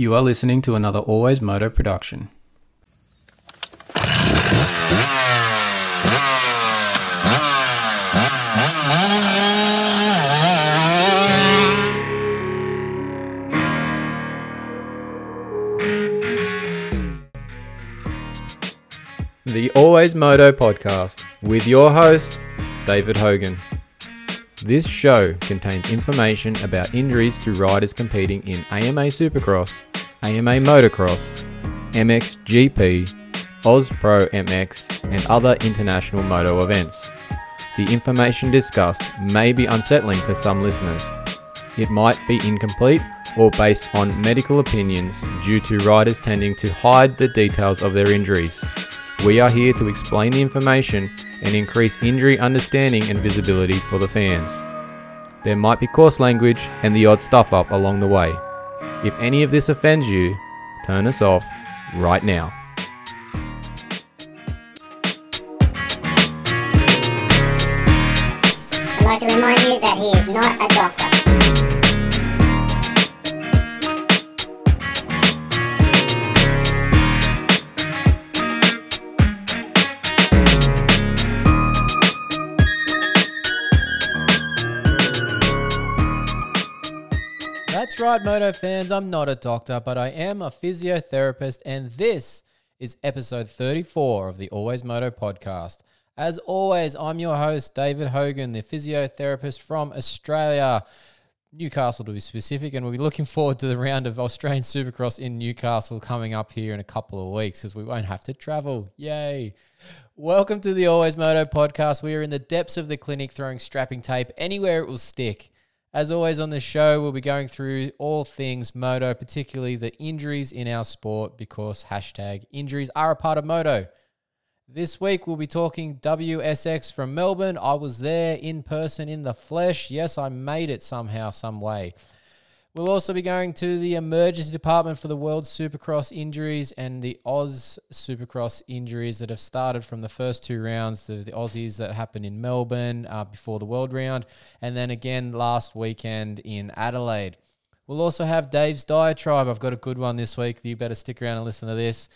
You are listening to another Always Moto production. The Always Moto podcast with your host, David Hogan. This show contains information about injuries to riders competing in AMA Supercross, AMA Motocross, MXGP, Oz Pro MX, and other international moto events. The information discussed may be unsettling to some listeners. It might be incomplete or based on medical opinions due to riders tending to hide the details of their injuries. We are here to explain the information and increase injury understanding and visibility for the fans. There might be coarse language and the odd stuff up along the way. If any of this offends you, turn us off right now. I'd like to remind you that he is not a doctor. Right, Moto fans. I'm not a doctor, but I am a physiotherapist, and this is episode 34 of the Always Moto podcast. As always, I'm your host, David Hogan, the physiotherapist from Australia, Newcastle to be specific, and we'll be looking forward to the round of Australian Supercross in Newcastle coming up here in a couple of weeks because we won't have to travel. Yay! Welcome to the Always Moto podcast. We are in the depths of the clinic throwing strapping tape anywhere it will stick. As always on the show, we'll be going through all things moto, particularly the injuries in our sport, because hashtag injuries are a part of moto. This week we'll be talking WSX from Melbourne. I was there in person in the flesh. Yes, I made it somehow, some way. We'll also be going to the emergency department for the World Supercross injuries and the Oz Supercross injuries that have started from the first two rounds, the, the Aussies that happened in Melbourne uh, before the World Round, and then again last weekend in Adelaide. We'll also have Dave's diatribe. I've got a good one this week. You better stick around and listen to this.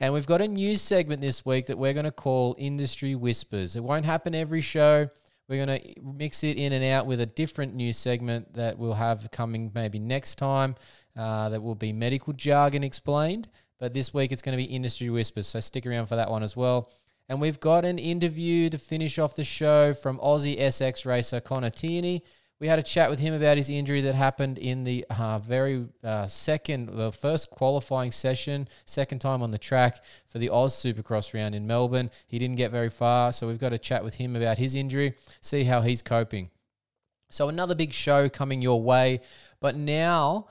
And we've got a news segment this week that we're going to call Industry Whispers. It won't happen every show. We're going to mix it in and out with a different new segment that we'll have coming maybe next time uh, that will be medical jargon explained. But this week it's going to be Industry Whispers. So stick around for that one as well. And we've got an interview to finish off the show from Aussie SX racer Connor Tierney. We had a chat with him about his injury that happened in the uh, very uh, second, the first qualifying session, second time on the track for the Oz Supercross round in Melbourne. He didn't get very far, so we've got a chat with him about his injury, see how he's coping. So, another big show coming your way, but now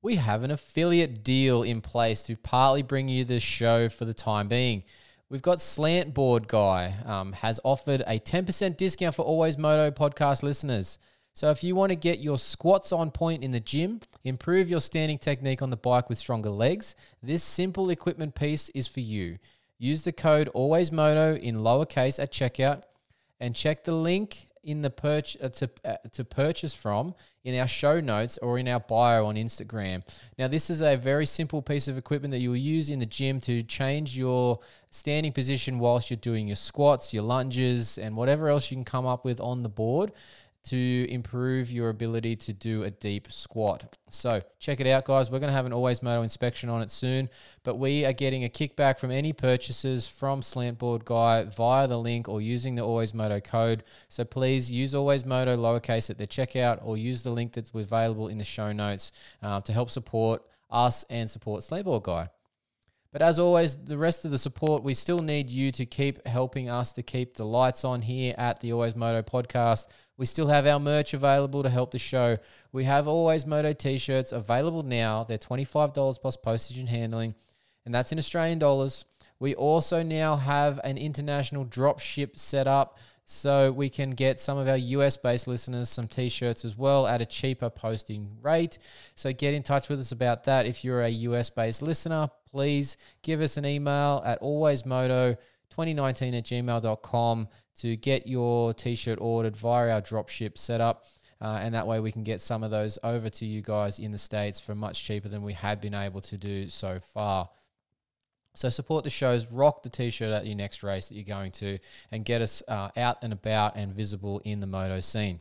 we have an affiliate deal in place to partly bring you this show for the time being. We've got Slant Board Guy um, has offered a 10% discount for Always Moto podcast listeners. So if you want to get your squats on point in the gym, improve your standing technique on the bike with stronger legs, this simple equipment piece is for you. Use the code ALWAYSMOTO in lowercase at checkout and check the link in the purch uh, to uh, to purchase from in our show notes or in our bio on Instagram. Now this is a very simple piece of equipment that you will use in the gym to change your standing position whilst you're doing your squats, your lunges and whatever else you can come up with on the board to improve your ability to do a deep squat. So check it out, guys. We're going to have an Always Moto inspection on it soon, but we are getting a kickback from any purchases from Slantboard Guy via the link or using the Always Moto code. So please use Always Moto lowercase at the checkout or use the link that's available in the show notes uh, to help support us and support Slantboard Guy. But as always, the rest of the support, we still need you to keep helping us to keep the lights on here at the Always Moto podcast. We still have our merch available to help the show. We have Always Moto t shirts available now. They're $25 plus postage and handling, and that's in Australian dollars. We also now have an international drop ship set up so we can get some of our US based listeners some t shirts as well at a cheaper posting rate. So get in touch with us about that. If you're a US based listener, please give us an email at alwaysmoto2019 at gmail.com to get your t shirt ordered via our dropship setup. Uh, and that way we can get some of those over to you guys in the States for much cheaper than we had been able to do so far. So support the shows, rock the t-shirt at your next race that you're going to, and get us uh, out and about and visible in the moto scene.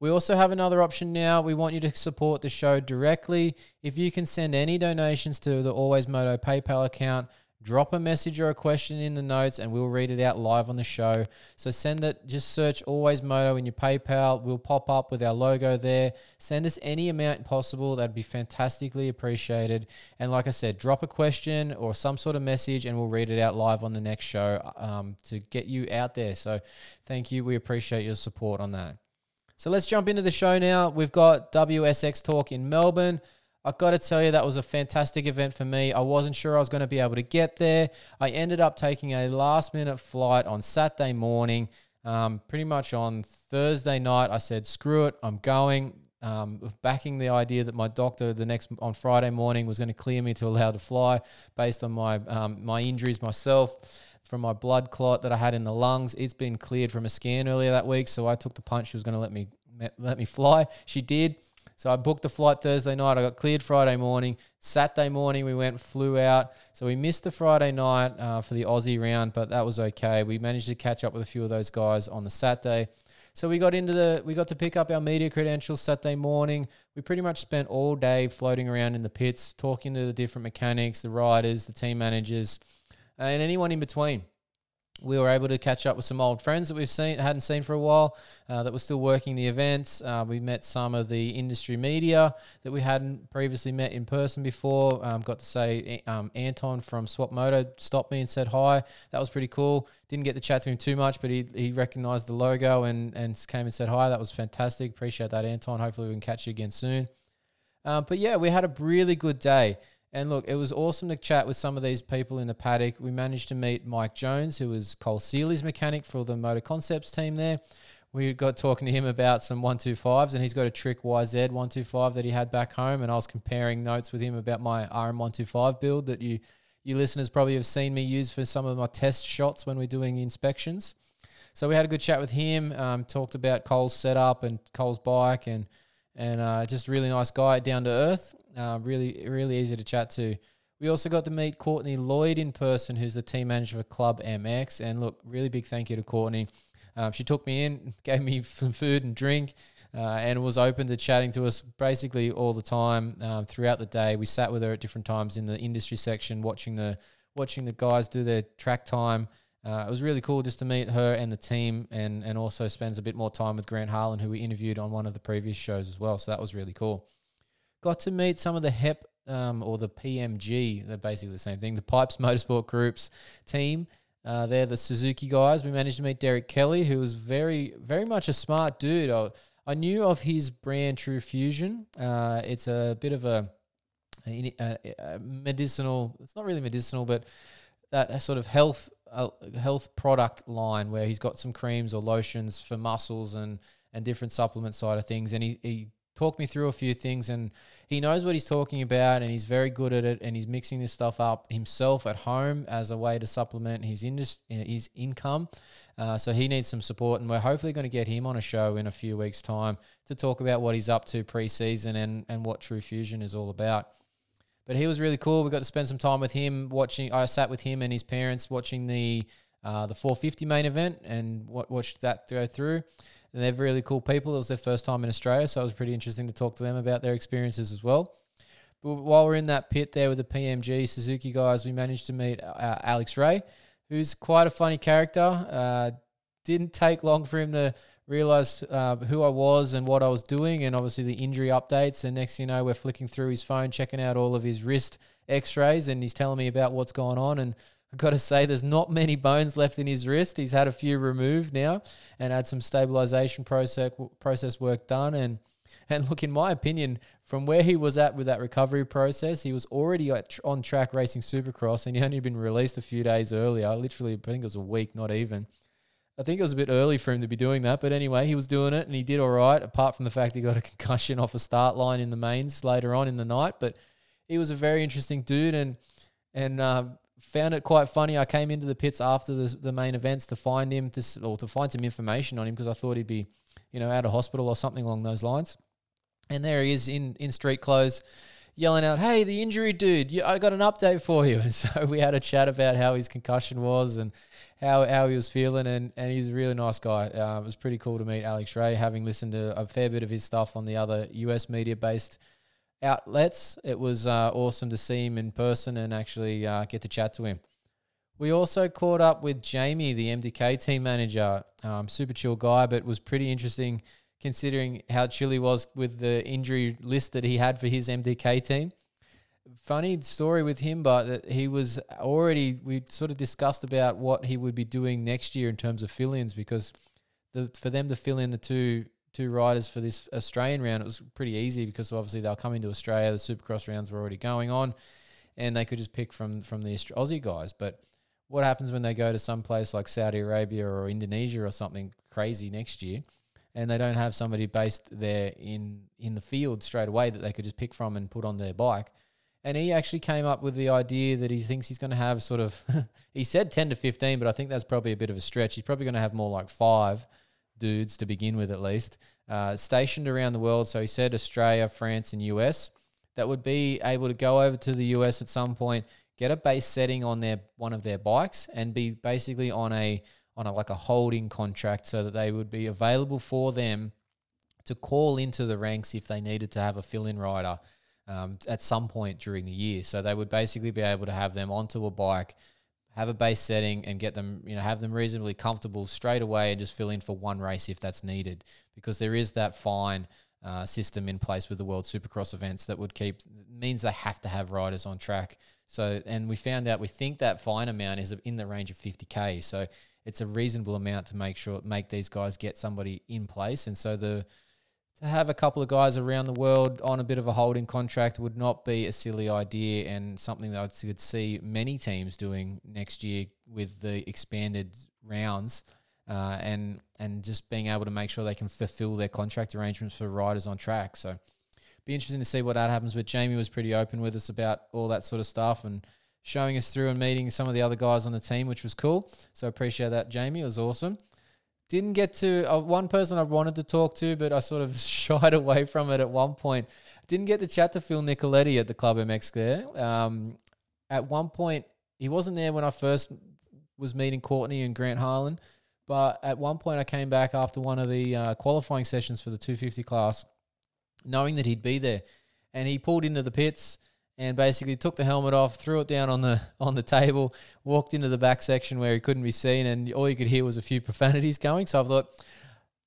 We also have another option now. We want you to support the show directly. If you can send any donations to the Always Moto PayPal account, drop a message or a question in the notes and we'll read it out live on the show. So send it, just search Always Moto in your PayPal. We'll pop up with our logo there. Send us any amount possible. That'd be fantastically appreciated. And like I said, drop a question or some sort of message and we'll read it out live on the next show um, to get you out there. So thank you. We appreciate your support on that. So let's jump into the show now. We've got WSX Talk in Melbourne. I've got to tell you, that was a fantastic event for me. I wasn't sure I was going to be able to get there. I ended up taking a last minute flight on Saturday morning. Um, pretty much on Thursday night, I said, screw it, I'm going. Um, backing the idea that my doctor the next on Friday morning was going to clear me to allow to fly based on my um, my injuries myself from my blood clot that I had in the lungs. It's been cleared from a scan earlier that week, so I took the punch. She was going to let me let me fly. She did. So I booked the flight Thursday night. I got cleared Friday morning. Saturday morning we went flew out. So we missed the Friday night uh, for the Aussie round, but that was okay. We managed to catch up with a few of those guys on the Saturday. So we got into the we got to pick up our media credentials Saturday morning. We pretty much spent all day floating around in the pits, talking to the different mechanics, the riders, the team managers, and anyone in between. We were able to catch up with some old friends that we've seen hadn't seen for a while uh, that were still working the events. Uh, we met some of the industry media that we hadn't previously met in person before. Um, got to say um, Anton from Swap Moto stopped me and said hi. That was pretty cool. Didn't get to chat to him too much, but he, he recognized the logo and, and came and said hi. That was fantastic. Appreciate that, Anton. Hopefully, we can catch you again soon. Uh, but yeah, we had a really good day. And look, it was awesome to chat with some of these people in the paddock. We managed to meet Mike Jones, who was Cole Seely's mechanic for the Moto Concepts team there. We got talking to him about some 125s, and he's got a Trick YZ 125 that he had back home. And I was comparing notes with him about my RM125 build that you, you listeners probably have seen me use for some of my test shots when we're doing inspections. So we had a good chat with him, um, talked about Cole's setup and Cole's bike, and and uh, just really nice guy, down to earth. Uh, really, really easy to chat to. We also got to meet Courtney Lloyd in person, who's the team manager for Club MX. And look, really big thank you to Courtney. Um, she took me in, gave me some food and drink, uh, and was open to chatting to us basically all the time um, throughout the day. We sat with her at different times in the industry section, watching the watching the guys do their track time. Uh, it was really cool just to meet her and the team, and and also spends a bit more time with Grant Harlan, who we interviewed on one of the previous shows as well. So that was really cool. Got to meet some of the HEP um, or the PMG, they're basically the same thing, the Pipes Motorsport Group's team. Uh, they're the Suzuki guys. We managed to meet Derek Kelly, who was very, very much a smart dude. I, I knew of his brand True Fusion. Uh, it's a bit of a, a, a, medicinal, it's not really medicinal, but that sort of health uh, health product line where he's got some creams or lotions for muscles and, and different supplement side of things. And he, he talked me through a few things and he knows what he's talking about and he's very good at it and he's mixing this stuff up himself at home as a way to supplement his indus- his income. Uh, so he needs some support and we're hopefully going to get him on a show in a few weeks time to talk about what he's up to pre-season and, and what true fusion is all about. But he was really cool. We got to spend some time with him watching i sat with him and his parents watching the uh, the 450 main event and watched that go through and they're really cool people. It was their first time in Australia, so it was pretty interesting to talk to them about their experiences as well. But while we're in that pit there with the PMG Suzuki guys, we managed to meet uh, Alex Ray, who's quite a funny character. Uh, didn't take long for him to realize uh, who I was and what I was doing, and obviously the injury updates. And next, you know, we're flicking through his phone, checking out all of his wrist X-rays, and he's telling me about what's going on. And I've got to say, there's not many bones left in his wrist. He's had a few removed now and had some stabilization process process work done. And and look, in my opinion, from where he was at with that recovery process, he was already on track racing Supercross, and he only been released a few days earlier. Literally, I think it was a week, not even. I think it was a bit early for him to be doing that, but anyway, he was doing it and he did all right. Apart from the fact he got a concussion off a start line in the mains later on in the night, but he was a very interesting dude and and um, found it quite funny. I came into the pits after the, the main events to find him, to, or to find some information on him because I thought he'd be you know, out of hospital or something along those lines. And there he is in, in street clothes, yelling out, "Hey, the injury dude! I got an update for you." And so we had a chat about how his concussion was and how how he was feeling, and and he's a really nice guy. Uh, it was pretty cool to meet Alex Ray, having listened to a fair bit of his stuff on the other US media based outlets. It was uh, awesome to see him in person and actually uh, get to chat to him. We also caught up with Jamie, the MDK team manager. Um, super chill guy, but was pretty interesting considering how chill he was with the injury list that he had for his MDK team. Funny story with him, but that he was already, we sort of discussed about what he would be doing next year in terms of fill ins because the, for them to fill in the two two riders for this Australian round, it was pretty easy because obviously they'll come into Australia. The Supercross rounds were already going on, and they could just pick from from the Aussie guys. But what happens when they go to some place like Saudi Arabia or Indonesia or something crazy next year, and they don't have somebody based there in in the field straight away that they could just pick from and put on their bike? And he actually came up with the idea that he thinks he's going to have sort of, he said 10 to 15, but I think that's probably a bit of a stretch. He's probably going to have more like five dudes to begin with, at least, uh, stationed around the world. So he said Australia, France, and US that would be able to go over to the US at some point, get a base setting on their one of their bikes, and be basically on a on a like a holding contract, so that they would be available for them to call into the ranks if they needed to have a fill-in rider um, at some point during the year. So they would basically be able to have them onto a bike, have a base setting, and get them, you know, have them reasonably comfortable straight away, and just fill in for one race if that's needed. Because there is that fine uh, system in place with the World Supercross events that would keep means they have to have riders on track. So, and we found out we think that fine amount is in the range of 50k. So it's a reasonable amount to make sure make these guys get somebody in place. And so the to have a couple of guys around the world on a bit of a holding contract would not be a silly idea and something that I could see many teams doing next year with the expanded rounds uh, and and just being able to make sure they can fulfill their contract arrangements for riders on track. So be interesting to see what that happens. But Jamie was pretty open with us about all that sort of stuff and showing us through and meeting some of the other guys on the team, which was cool. So appreciate that, Jamie. It was awesome. Didn't get to uh, one person I wanted to talk to, but I sort of shied away from it at one point. Didn't get to chat to Phil Nicoletti at the Club MX there. Um, at one point, he wasn't there when I first was meeting Courtney and Grant Harlan, but at one point I came back after one of the uh, qualifying sessions for the 250 class, knowing that he'd be there, and he pulled into the pits and basically took the helmet off, threw it down on the on the table, walked into the back section where he couldn't be seen, and all you could hear was a few profanities going. So I thought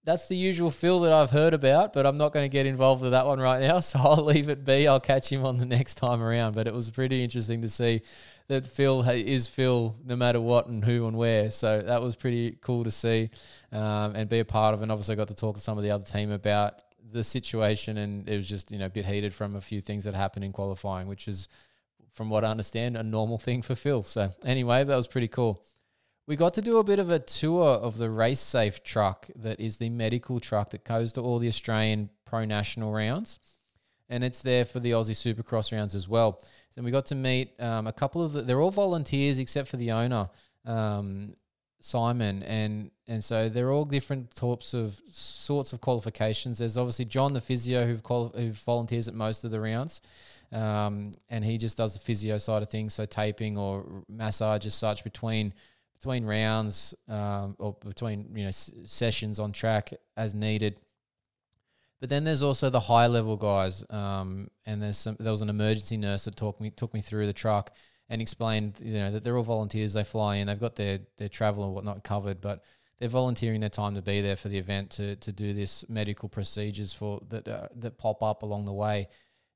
that's the usual Phil that I've heard about, but I'm not going to get involved with that one right now. So I'll leave it be. I'll catch him on the next time around. But it was pretty interesting to see that Phil is Phil no matter what and who and where. So that was pretty cool to see um, and be a part of. And obviously, I got to talk to some of the other team about the situation, and it was just you know a bit heated from a few things that happened in qualifying, which is, from what I understand, a normal thing for Phil. So anyway, that was pretty cool. We got to do a bit of a tour of the race safe truck that is the medical truck that goes to all the Australian pro national rounds, and it's there for the Aussie Supercross rounds as well. And we got to meet um, a couple of the, they're all volunteers except for the owner. Um, Simon, and and so they're all different types of sorts of qualifications. There's obviously John, the physio, who quali- who volunteers at most of the rounds, um, and he just does the physio side of things, so taping or massage as such between between rounds um, or between you know s- sessions on track as needed. But then there's also the high level guys, um, and there's some. There was an emergency nurse that took me took me through the truck and explained, you know, that they're all volunteers. They fly in, they've got their their travel and whatnot covered, but they're volunteering their time to be there for the event to to do this medical procedures for that uh, that pop up along the way.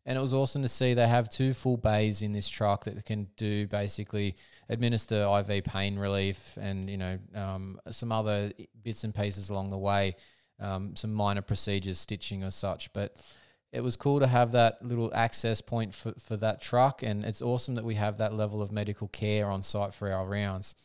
And it was awesome to see they have two full bays in this truck that can do basically administer IV pain relief and you know um, some other bits and pieces along the way, um, some minor procedures, stitching or such. But it was cool to have that little access point for, for that truck. And it's awesome that we have that level of medical care on site for our rounds.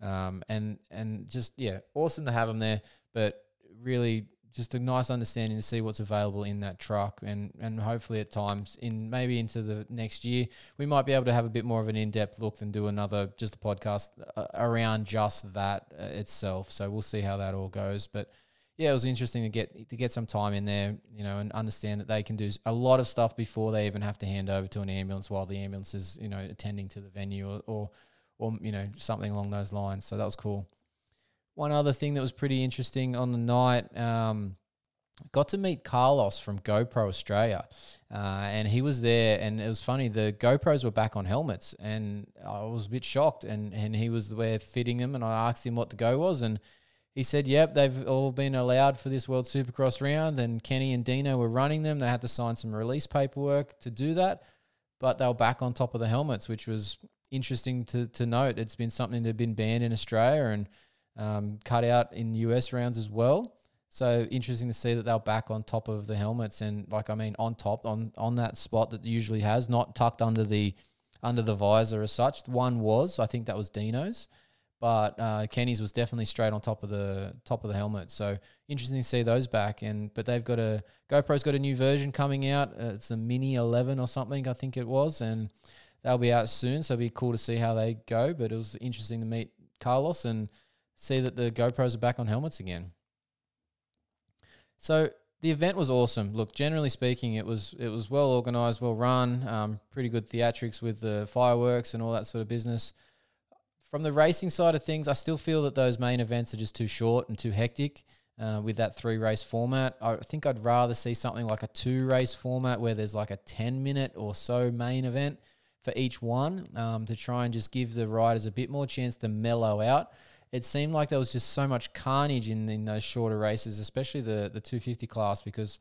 Um, and, and just, yeah, awesome to have them there. But really, just a nice understanding to see what's available in that truck. And, and hopefully, at times, in maybe into the next year, we might be able to have a bit more of an in depth look and do another, just a podcast uh, around just that uh, itself. So we'll see how that all goes. But yeah, it was interesting to get to get some time in there, you know, and understand that they can do a lot of stuff before they even have to hand over to an ambulance while the ambulance is, you know, attending to the venue or, or, or you know, something along those lines. So that was cool. One other thing that was pretty interesting on the night, um, got to meet Carlos from GoPro Australia, uh, and he was there. And it was funny, the GoPros were back on helmets, and I was a bit shocked. And and he was there fitting them, and I asked him what the go was, and he said, "Yep, they've all been allowed for this World Supercross round." And Kenny and Dino were running them. They had to sign some release paperwork to do that, but they were back on top of the helmets, which was interesting to to note. It's been something that had been banned in Australia and um, cut out in US rounds as well. So interesting to see that they're back on top of the helmets and like I mean on top on on that spot that usually has not tucked under the under the visor as such. One was I think that was Dino's but uh, Kenny's was definitely straight on top of the top of the helmet. So interesting to see those back. And but they've got a GoPro's got a new version coming out. Uh, it's a Mini 11 or something, I think it was, and they'll be out soon. So it'll be cool to see how they go. But it was interesting to meet Carlos and see that the GoPros are back on helmets again. So the event was awesome. Look, generally speaking, it was it was well organized, well run, um, pretty good theatrics with the fireworks and all that sort of business from the racing side of things, I still feel that those main events are just too short and too hectic uh, with that three race format. I think I'd rather see something like a two race format where there's like a 10 minute or so main event for each one um, to try and just give the riders a bit more chance to mellow out. It seemed like there was just so much carnage in, in those shorter races, especially the, the 250 class, because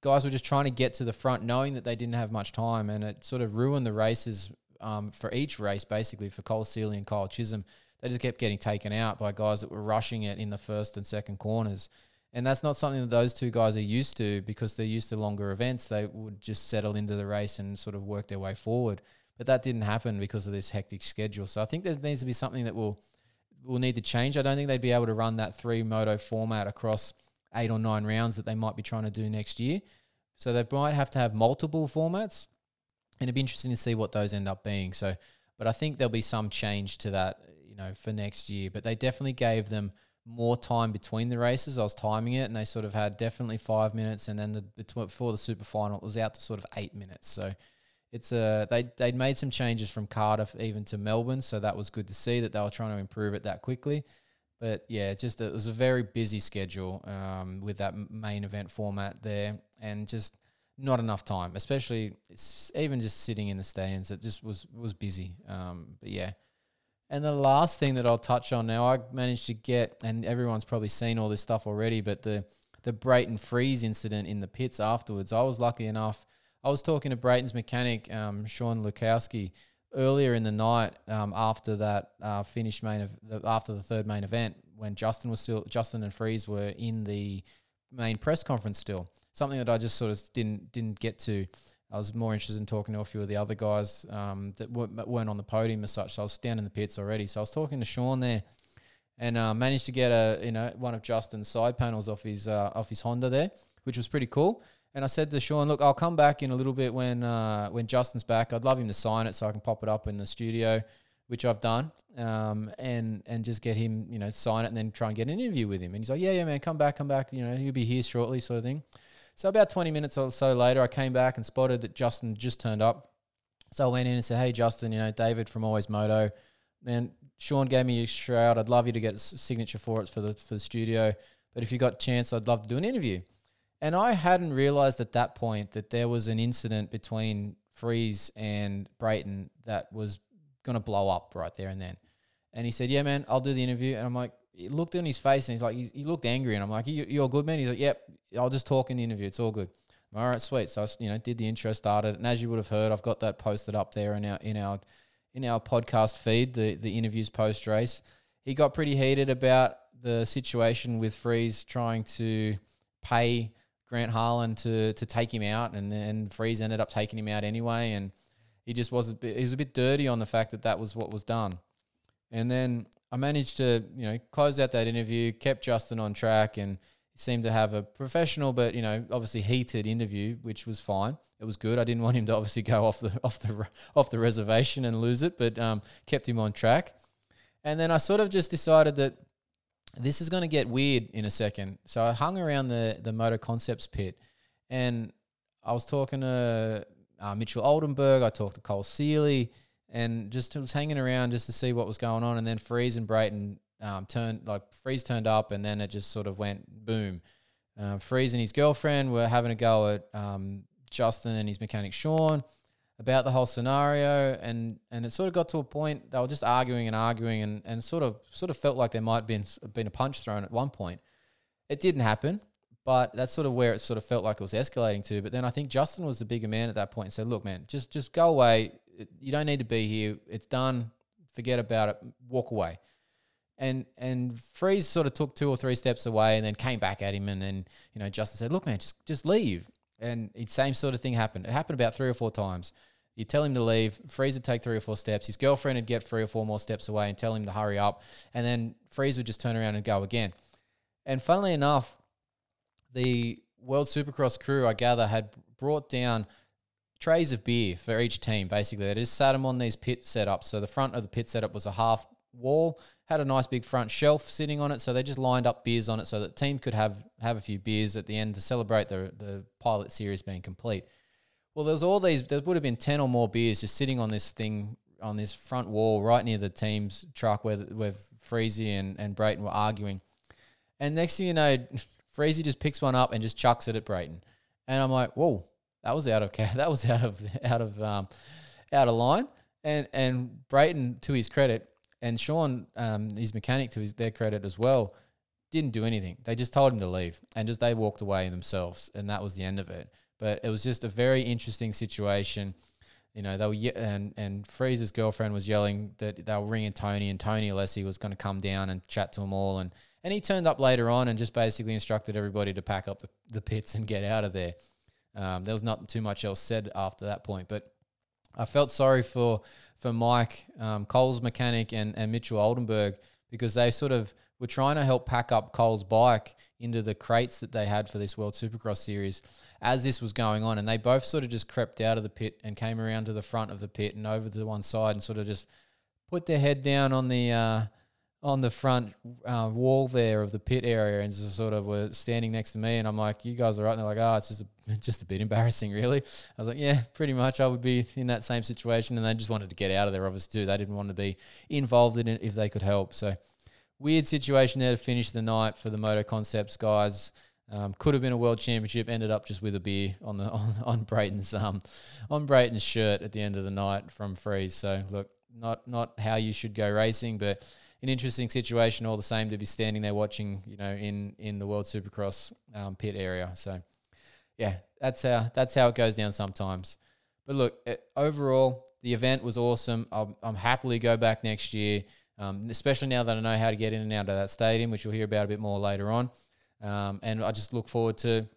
guys were just trying to get to the front knowing that they didn't have much time and it sort of ruined the races um, for each race, basically for Cole Seely and Kyle Chisholm, they just kept getting taken out by guys that were rushing it in the first and second corners. And that's not something that those two guys are used to because they're used to longer events. They would just settle into the race and sort of work their way forward. But that didn't happen because of this hectic schedule. So I think there needs to be something that will will need to change. I don't think they'd be able to run that three moto format across eight or nine rounds that they might be trying to do next year. So they might have to have multiple formats and it'd be interesting to see what those end up being. So, but I think there'll be some change to that, you know, for next year. But they definitely gave them more time between the races. I was timing it, and they sort of had definitely five minutes, and then the before the super final, it was out to sort of eight minutes. So it's a they they'd made some changes from Cardiff even to Melbourne, so that was good to see that they were trying to improve it that quickly. But yeah, just it was a very busy schedule um, with that main event format there, and just not enough time, especially even just sitting in the stands. It just was was busy. Um, but yeah. And the last thing that I'll touch on now, I managed to get, and everyone's probably seen all this stuff already, but the the Brayton Friese incident in the pits afterwards. I was lucky enough. I was talking to Brayton's mechanic, um, Sean Lukowski, earlier in the night um, after that uh, finished main of, after the third main event when Justin was still Justin and Friese were in the main press conference still something that I just sort of didn't didn't get to. I was more interested in talking to a few of the other guys um, that weren't on the podium as such. So I was down in the pits already. So I was talking to Sean there, and uh, managed to get a you know one of Justin's side panels off his uh, off his Honda there, which was pretty cool. And I said to Sean, look, I'll come back in a little bit when uh, when Justin's back. I'd love him to sign it so I can pop it up in the studio, which I've done, um, and and just get him, you know, sign it and then try and get an interview with him. And he's like, yeah, yeah, man, come back, come back. You know, he'll be here shortly, sort of thing. So about 20 minutes or so later, I came back and spotted that Justin just turned up. So I went in and said, "Hey, Justin, you know David from Always Moto, man. Sean gave me a shroud. I'd love you to get a signature for it for the for the studio. But if you got a chance, I'd love to do an interview." And I hadn't realized at that point that there was an incident between Friese and Brayton that was going to blow up right there and then. And he said, "Yeah, man, I'll do the interview." And I'm like, he looked in his face and he's like, he looked angry. And I'm like, you, you're good, man. He's like, yep, I'll just talk in the interview. It's all good. All right, sweet. So I, you know, did the intro, started, and as you would have heard, I've got that posted up there in our in our in our podcast feed, the the interviews post race. He got pretty heated about the situation with Friese trying to pay Grant Harlan to to take him out, and then Friese ended up taking him out anyway, and he just was a bit, he was a bit dirty on the fact that that was what was done. And then I managed to, you know, close out that interview, kept Justin on track, and seemed to have a professional, but you know, obviously heated interview, which was fine. It was good. I didn't want him to obviously go off the off the off the reservation and lose it, but um, kept him on track. And then I sort of just decided that this is going to get weird in a second. So I hung around the the Moto Concepts pit, and I was talking to uh, Mitchell Oldenburg. I talked to Cole Seely, and just was hanging around just to see what was going on. And then Friese and Brayton um, turned like Friese turned up, and then it just sort of went boom. Uh, Friese and his girlfriend were having a go at um, Justin and his mechanic Sean about the whole scenario, and and it sort of got to a point they were just arguing and arguing, and, and sort of sort of felt like there might have been been a punch thrown at one point. It didn't happen, but that's sort of where it sort of felt like it was escalating to. But then I think Justin was the bigger man at that point and said, "Look, man, just just go away. You don't need to be here. It's done. Forget about it. Walk away." And and Friese sort of took two or three steps away and then came back at him and then you know Justin said, "Look, man, just just leave." And the same sort of thing happened. It happened about three or four times. You tell him to leave, Friese would take three or four steps. His girlfriend would get three or four more steps away and tell him to hurry up. And then Friese would just turn around and go again. And funnily enough, the World Supercross crew, I gather, had brought down trays of beer for each team. Basically, they just sat them on these pit setups. So the front of the pit setup was a half wall, had a nice big front shelf sitting on it. So they just lined up beers on it so that the team could have have a few beers at the end to celebrate the the pilot series being complete. Well, there's all these. There would have been ten or more beers just sitting on this thing on this front wall right near the team's truck where where Freezy and and Brayton were arguing. And next thing you know, Freezy just picks one up and just chucks it at Brayton. And I'm like, whoa, that was out of that was out of out of um, out of line. And and Brayton, to his credit, and Sean, um, his mechanic, to his their credit as well, didn't do anything. They just told him to leave, and just they walked away themselves, and that was the end of it. But it was just a very interesting situation. You know, they were ye- and and Friese's girlfriend was yelling that they were ringing Tony, and Tony Alessi was going to come down and chat to them all, and and he turned up later on and just basically instructed everybody to pack up the, the pits and get out of there. Um, there was not too much else said after that point, but I felt sorry for for Mike um, Cole's mechanic and and Mitchell Oldenburg because they sort of were trying to help pack up Cole's bike into the crates that they had for this World Supercross series as this was going on, and they both sort of just crept out of the pit and came around to the front of the pit and over to one side and sort of just put their head down on the uh, on the front uh, wall there of the pit area and just sort of were standing next to me and I'm like, you guys are right. And they're like, oh, it's just a, just a bit embarrassing, really. I was like, yeah, pretty much. I would be in that same situation. And they just wanted to get out of there, obviously, too. They didn't want to be involved in it if they could help. So weird situation there to finish the night for the Moto Concepts guys. Um, could have been a world championship. Ended up just with a beer on the on, on Brayton's um on Brayton's shirt at the end of the night from Friese. So look, not not how you should go racing, but an interesting situation all the same to be standing there watching, you know, in in the World Supercross um, pit area. So, yeah, that's how that's how it goes down sometimes. But look, it, overall, the event was awesome. I'll, I'm happily go back next year, um, especially now that I know how to get in and out of that stadium, which you'll hear about a bit more later on. Um, and I just look forward to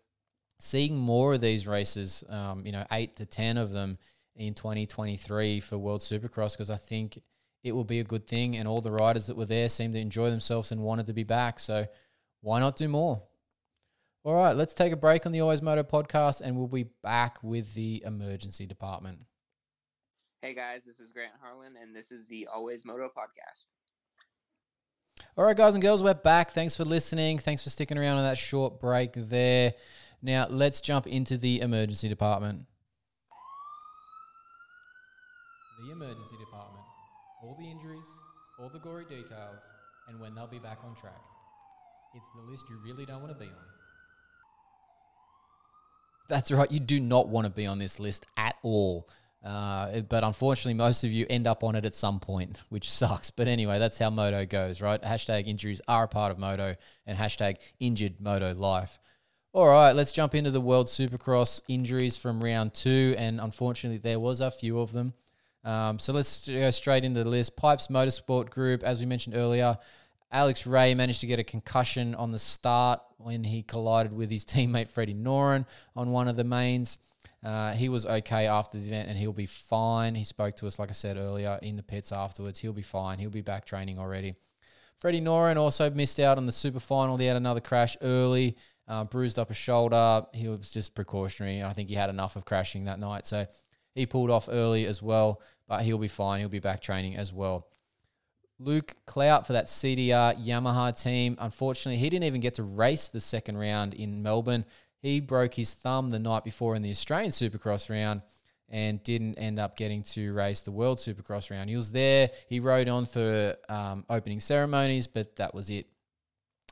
seeing more of these races. Um, you know, eight to ten of them in 2023 for World Supercross because I think it will be a good thing. And all the riders that were there seemed to enjoy themselves and wanted to be back. So why not do more? All right, let's take a break on the Always Moto podcast and we'll be back with the emergency department. Hey guys, this is Grant Harlan, and this is the Always Moto podcast. All right, guys and girls, we're back. Thanks for listening. Thanks for sticking around on that short break there. Now, let's jump into the emergency department. The emergency department. All the injuries, all the gory details, and when they'll be back on track. It's the list you really don't want to be on. That's right, you do not want to be on this list at all. Uh, but unfortunately, most of you end up on it at some point, which sucks. But anyway, that's how moto goes, right? Hashtag injuries are a part of moto, and hashtag injured moto life. All right, let's jump into the World Supercross injuries from round two. And unfortunately, there was a few of them. Um, so let's go straight into the list. Pipes Motorsport Group, as we mentioned earlier, Alex Ray managed to get a concussion on the start when he collided with his teammate Freddie Noren on one of the mains. Uh, he was okay after the event and he'll be fine. He spoke to us, like I said earlier, in the pits afterwards. He'll be fine. He'll be back training already. Freddie Noren also missed out on the super final. He had another crash early, uh, bruised up a shoulder. He was just precautionary. I think he had enough of crashing that night. So he pulled off early as well, but he'll be fine. He'll be back training as well. Luke Clout for that CDR Yamaha team. Unfortunately, he didn't even get to race the second round in Melbourne. He broke his thumb the night before in the Australian Supercross round and didn't end up getting to race the World Supercross round. He was there, he rode on for um, opening ceremonies, but that was it.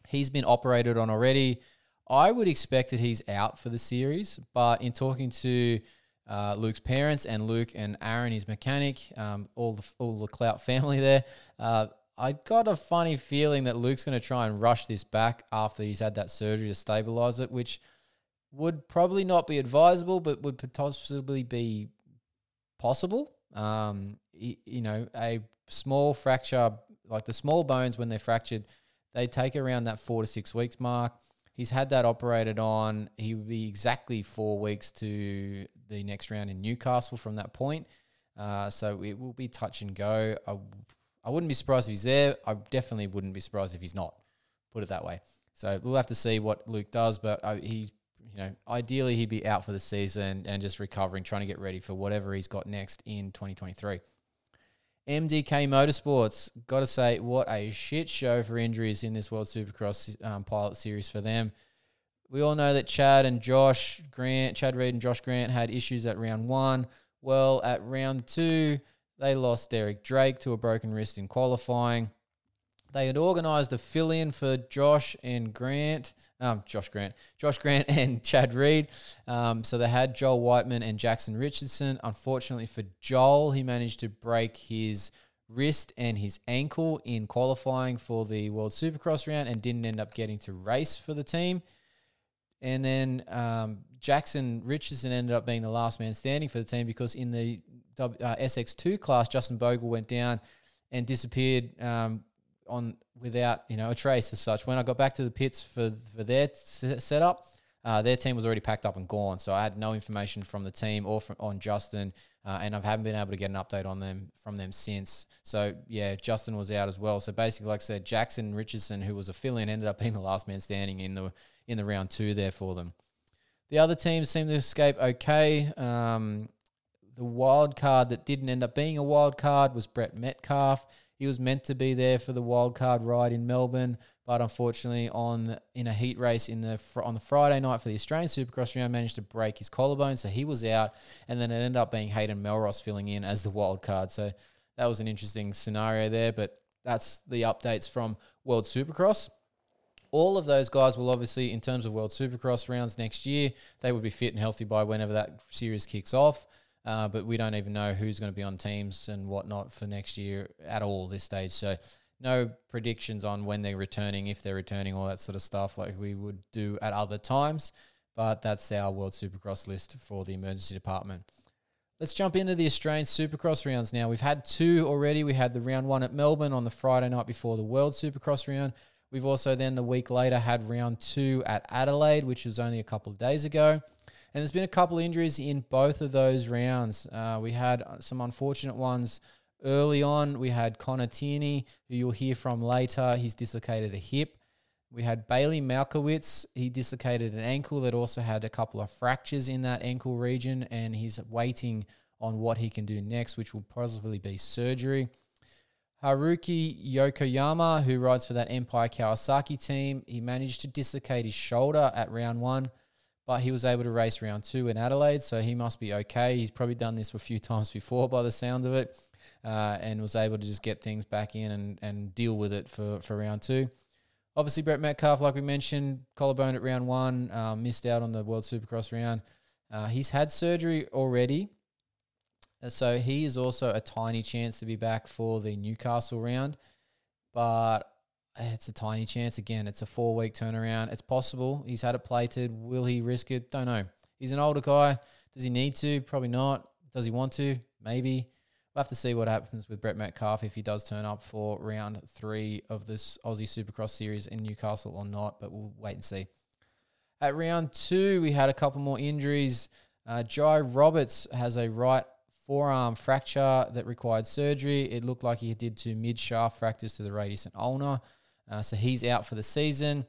He's been operated on already. I would expect that he's out for the series, but in talking to uh, Luke's parents and Luke and Aaron, his mechanic, um, all the all the Clout family there. Uh, I got a funny feeling that Luke's going to try and rush this back after he's had that surgery to stabilize it, which would probably not be advisable, but would possibly be possible. Um, you know, a small fracture, like the small bones when they're fractured, they take around that four to six weeks mark. He's had that operated on. He would be exactly four weeks to the next round in Newcastle from that point. Uh, so it will be touch and go. I, I wouldn't be surprised if he's there. I definitely wouldn't be surprised if he's not. Put it that way. So we'll have to see what Luke does, but uh, he, you know, ideally he'd be out for the season and just recovering, trying to get ready for whatever he's got next in 2023. MDK Motorsports, got to say, what a shit show for injuries in this World Supercross um, pilot series for them. We all know that Chad and Josh Grant, Chad Reed and Josh Grant had issues at round one. Well, at round two, they lost Derek Drake to a broken wrist in qualifying. They had organised a fill in for Josh and Grant, um, Josh Grant, Josh Grant and Chad Reed. Um, so they had Joel Wightman and Jackson Richardson. Unfortunately for Joel, he managed to break his wrist and his ankle in qualifying for the World Supercross round and didn't end up getting to race for the team. And then um, Jackson Richardson ended up being the last man standing for the team because in the uh, SX2 class, Justin Bogle went down and disappeared um, on without you know a trace as such. When I got back to the pits for for their setup, uh, their team was already packed up and gone. So I had no information from the team or from, on Justin, uh, and I haven't been able to get an update on them from them since. So yeah, Justin was out as well. So basically, like I said, Jackson Richardson, who was a fill-in, ended up being the last man standing in the in the round two there for them. The other teams seemed to escape okay. Um, the wild card that didn't end up being a wild card was Brett Metcalf. He was meant to be there for the wild card ride in Melbourne, but unfortunately, on in a heat race in the on the Friday night for the Australian Supercross round, managed to break his collarbone, so he was out. And then it ended up being Hayden Mellross filling in as the wild card. So that was an interesting scenario there. But that's the updates from World Supercross all of those guys will obviously, in terms of World Supercross rounds next year, they would be fit and healthy by whenever that series kicks off. Uh, but we don't even know who's going to be on teams and whatnot for next year at all this stage. So no predictions on when they're returning, if they're returning, all that sort of stuff like we would do at other times. But that's our World Supercross list for the emergency department. Let's jump into the Australian Supercross rounds now. We've had two already. We had the round one at Melbourne on the Friday night before the World Supercross round. We've also then the week later had round two at Adelaide, which was only a couple of days ago. And there's been a couple injuries in both of those rounds. Uh, we had some unfortunate ones early on. We had Connor Tierney, who you'll hear from later. He's dislocated a hip. We had Bailey Malkiewicz. He dislocated an ankle that also had a couple of fractures in that ankle region, and he's waiting on what he can do next, which will possibly be surgery. Haruki Yokoyama, who rides for that Empire Kawasaki team, he managed to dislocate his shoulder at round one, but he was able to race round two in Adelaide, so he must be okay. He's probably done this a few times before by the sound of it, uh, and was able to just get things back in and, and deal with it for, for round two. Obviously, Brett Metcalf, like we mentioned, collarbone at round one, uh, missed out on the World Supercross round. Uh, he's had surgery already, uh, so he is also a tiny chance to be back for the Newcastle round, but it's a tiny chance. Again, it's a four week turnaround. It's possible. He's had it plated. Will he risk it? Don't know. He's an older guy. Does he need to? Probably not. Does he want to? Maybe. We'll have to see what happens with Brett Metcalf if he does turn up for round three of this Aussie Supercross series in Newcastle or not, but we'll wait and see. At round two, we had a couple more injuries. Uh, Jai Roberts has a right forearm fracture that required surgery. It looked like he did two mid shaft fractures to the radius and ulna. Uh, so he's out for the season.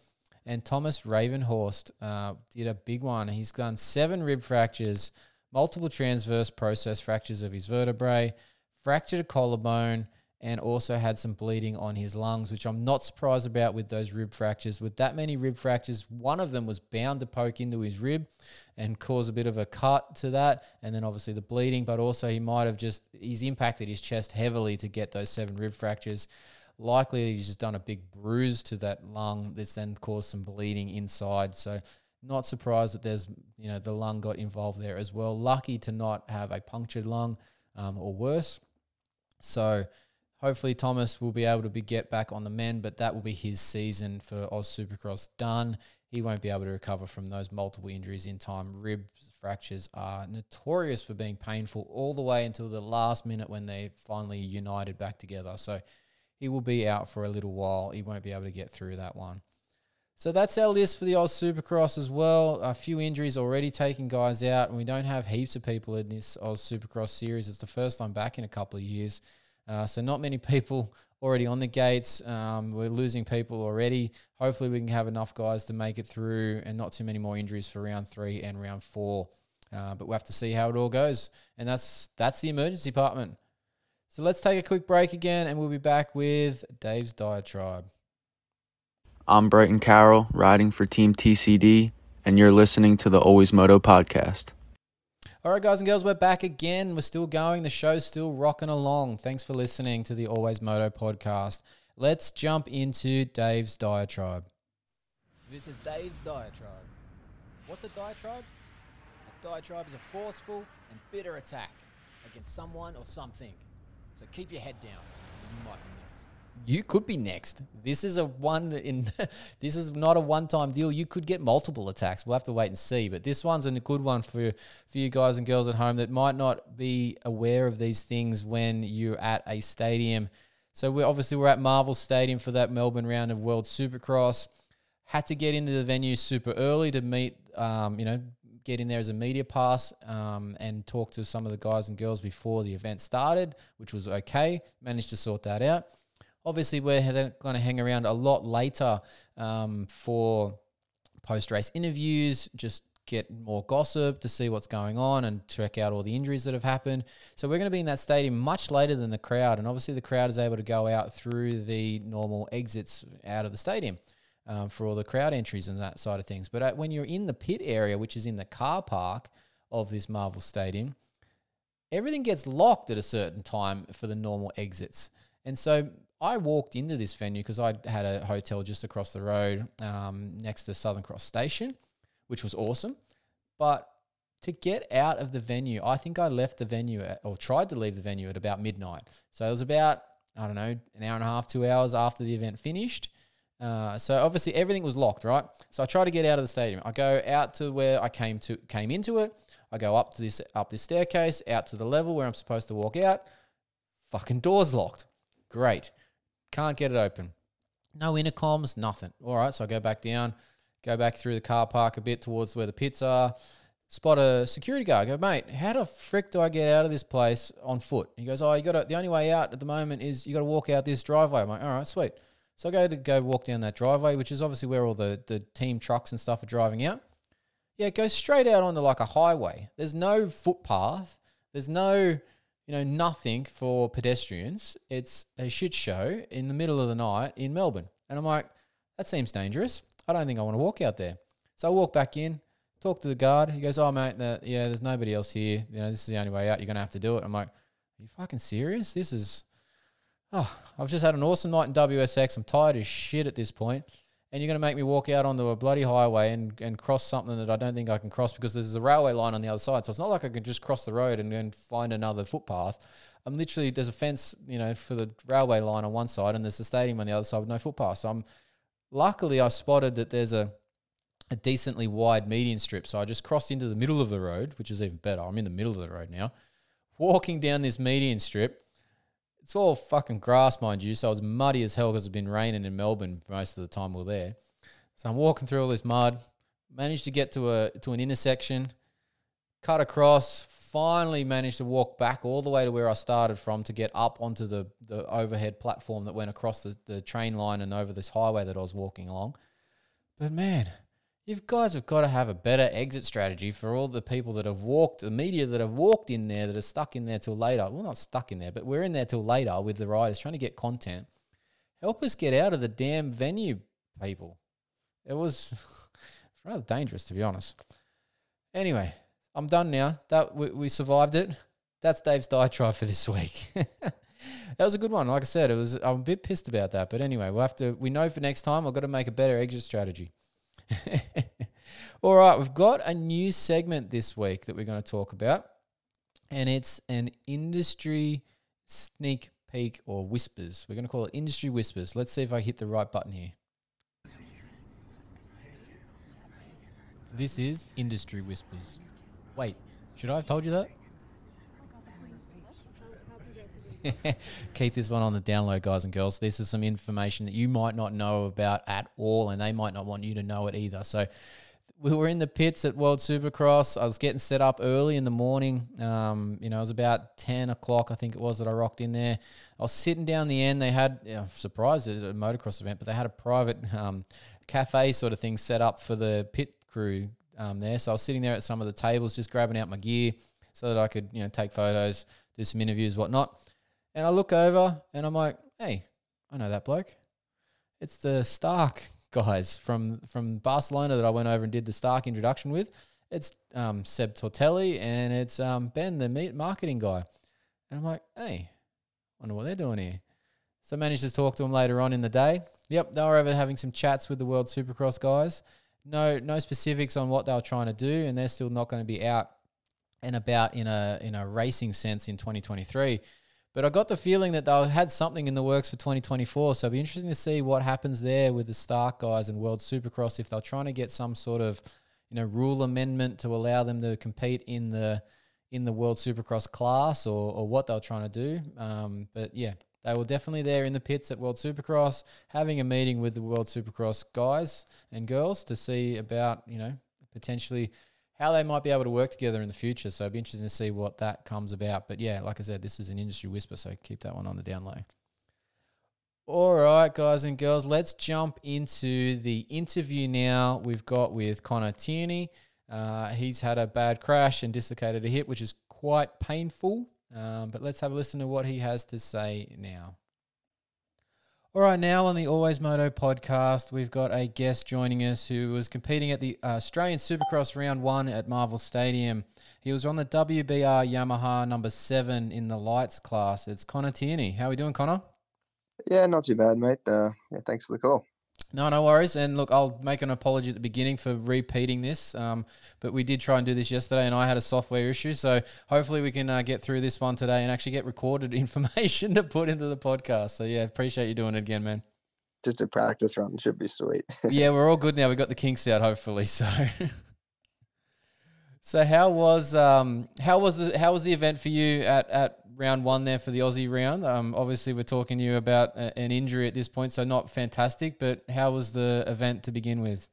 And Thomas Ravenhorst uh, did a big one. He's done seven rib fractures, multiple transverse process fractures of his vertebrae, fractured a collarbone, and also had some bleeding on his lungs, which I'm not surprised about with those rib fractures. With that many rib fractures, one of them was bound to poke into his rib and cause a bit of a cut to that, and then obviously the bleeding, but also he might have just, he's impacted his chest heavily to get those seven rib fractures. Likely he's just done a big bruise to that lung that's then caused some bleeding inside. So, not surprised that there's, you know, the lung got involved there as well. Lucky to not have a punctured lung um, or worse. So, hopefully Thomas will be able to be get back on the men, but that will be his season for Oz Supercross done. He won't be able to recover from those multiple injuries in time. Rib fractures are notorious for being painful all the way until the last minute when they finally united back together. So he will be out for a little while. He won't be able to get through that one. So that's our list for the Oz Supercross as well. A few injuries already taking guys out, and we don't have heaps of people in this Oz Supercross series. It's the first time back in a couple of years. Uh, so not many people already on the gates. Um, we're losing people already. Hopefully, we can have enough guys to make it through, and not too many more injuries for round three and round four. Uh, but we'll have to see how it all goes, and that's that's the emergency department. So let's take a quick break again, and we'll be back with Dave's diatribe. I'm Brighton Carroll, riding for Team TCD, and you're listening to the Always Moto podcast. All right, guys and girls, we're back again. We're still going. The show's still rocking along. Thanks for listening to the Always Moto podcast. Let's jump into Dave's diatribe. This is Dave's diatribe. What's a diatribe? A diatribe is a forceful and bitter attack against someone or something. So keep your head down. You might be next. You could be next. This is a one in. this is not a one-time deal. You could get multiple attacks. We'll have to wait and see. But this one's a good one for for you guys and girls at home that might not be aware of these things when you're at a stadium. So we obviously we're at Marvel Stadium for that Melbourne round of World Supercross. Had to get into the venue super early to meet, um, you know, get in there as a media pass um, and talk to some of the guys and girls before the event started, which was okay. Managed to sort that out. Obviously, we're going to hang around a lot later um, for post race interviews, just get more gossip to see what's going on and check out all the injuries that have happened. So we're going to be in that stadium much later than the crowd, and obviously the crowd is able to go out through the normal exits out of the stadium. Um, for all the crowd entries and that side of things. But uh, when you're in the pit area, which is in the car park of this Marvel Stadium, everything gets locked at a certain time for the normal exits. And so I walked into this venue because I had a hotel just across the road um, next to Southern Cross Station, which was awesome. But to get out of the venue, I think I left the venue at, or tried to leave the venue at about midnight. So it was about, I don't know, an hour and a half, two hours after the event finished. Uh, so obviously everything was locked, right? So I try to get out of the stadium. I go out to where I came to came into it. I go up to this up this staircase, out to the level where I'm supposed to walk out. Fucking doors locked. Great. Can't get it open. No intercoms, nothing. All right, so I go back down, go back through the car park a bit towards where the pits are. Spot a security guard. I go, mate, how the frick do I get out of this place on foot? He goes, oh, you got to. The only way out at the moment is you got to walk out this driveway. I'm like, all right, sweet. So I go to go walk down that driveway, which is obviously where all the the team trucks and stuff are driving out. Yeah, it goes straight out onto like a highway. There's no footpath. There's no you know, nothing for pedestrians. It's a shit show in the middle of the night in Melbourne. And I'm like, that seems dangerous. I don't think I want to walk out there. So I walk back in, talk to the guard. He goes, oh, mate, yeah, there's nobody else here. You know, this is the only way out. You're going to have to do it. I'm like, are you fucking serious? This is, oh, I've just had an awesome night in WSX. I'm tired as shit at this point and you're going to make me walk out onto a bloody highway and, and cross something that I don't think I can cross because there's a railway line on the other side. So it's not like I can just cross the road and, and find another footpath. I'm literally there's a fence, you know, for the railway line on one side, and there's the stadium on the other side with no footpath. So I'm luckily I spotted that there's a a decently wide median strip. So I just crossed into the middle of the road, which is even better. I'm in the middle of the road now, walking down this median strip it's all fucking grass, mind you. So it's muddy as hell because it's been raining in Melbourne most of the time we're there. So I'm walking through all this mud. Managed to get to a to an intersection, cut across. Finally managed to walk back all the way to where I started from to get up onto the the overhead platform that went across the, the train line and over this highway that I was walking along. But man, you guys have got to have a better exit strategy for all the people that have walked, the media that have walked in there, that are stuck in there till later. Well, not stuck in there, but we're in there till later with the riders trying to get content. Help us get out of the damn venue, people. It was rather dangerous, to be honest. Anyway, I'm done now. That we, we survived it. That's Dave's diatribe for this week. that was a good one. Like I said, it was. I'm a bit pissed about that, but anyway, we'll have to. We know for next time. I've got to make a better exit strategy. All right, we've got a new segment this week that we're going to talk about, and it's an industry sneak peek or whispers. We're going to call it industry whispers. Let's see if I hit the right button here. This is industry whispers. Wait, should I have told you that? Keep this one on the download, guys and girls. This is some information that you might not know about at all, and they might not want you to know it either. So, we were in the pits at World Supercross. I was getting set up early in the morning. Um, you know, it was about 10 o'clock, I think it was, that I rocked in there. I was sitting down the end. They had, you know, surprised at a motocross event, but they had a private um, cafe sort of thing set up for the pit crew um, there. So I was sitting there at some of the tables, just grabbing out my gear so that I could, you know, take photos, do some interviews, whatnot. And I look over and I'm like, hey, I know that bloke. It's the Stark guys from from Barcelona that I went over and did the Stark introduction with. It's um, Seb Tortelli and it's um, Ben, the meat marketing guy. And I'm like, hey, wonder what they're doing here. So I managed to talk to them later on in the day. Yep, they were over having some chats with the World Supercross guys. No, no specifics on what they were trying to do, and they're still not going to be out and about in a in a racing sense in 2023. But I got the feeling that they had something in the works for 2024. So it'll be interesting to see what happens there with the Stark guys and World Supercross if they're trying to get some sort of you know rule amendment to allow them to compete in the in the World Supercross class or, or what they're trying to do. Um, but yeah, they were definitely there in the pits at World Supercross, having a meeting with the World Supercross guys and girls to see about you know potentially how they might be able to work together in the future. So it'd be interesting to see what that comes about. But yeah, like I said, this is an industry whisper, so keep that one on the down low. All right, guys and girls, let's jump into the interview now. We've got with Connor Tierney. Uh, he's had a bad crash and dislocated a hip, which is quite painful. Um, but let's have a listen to what he has to say now. All right, now on the Always Moto podcast, we've got a guest joining us who was competing at the uh, Australian Supercross Round 1 at Marvel Stadium. He was on the WBR Yamaha number 7 in the lights class. It's Connor Tierney. How are we doing, Connor? Yeah, not too bad, mate. Uh, yeah, thanks for the call. No, no worries. And look, I'll make an apology at the beginning for repeating this, um, but we did try and do this yesterday, and I had a software issue. So hopefully we can uh, get through this one today and actually get recorded information to put into the podcast. So yeah, appreciate you doing it again, man. Just a practice run should be sweet. yeah, we're all good now. We got the kinks out, hopefully. So. So how was um how was the how was the event for you at, at round one there for the Aussie round? Um, obviously we're talking to you about a, an injury at this point, so not fantastic. But how was the event to begin with?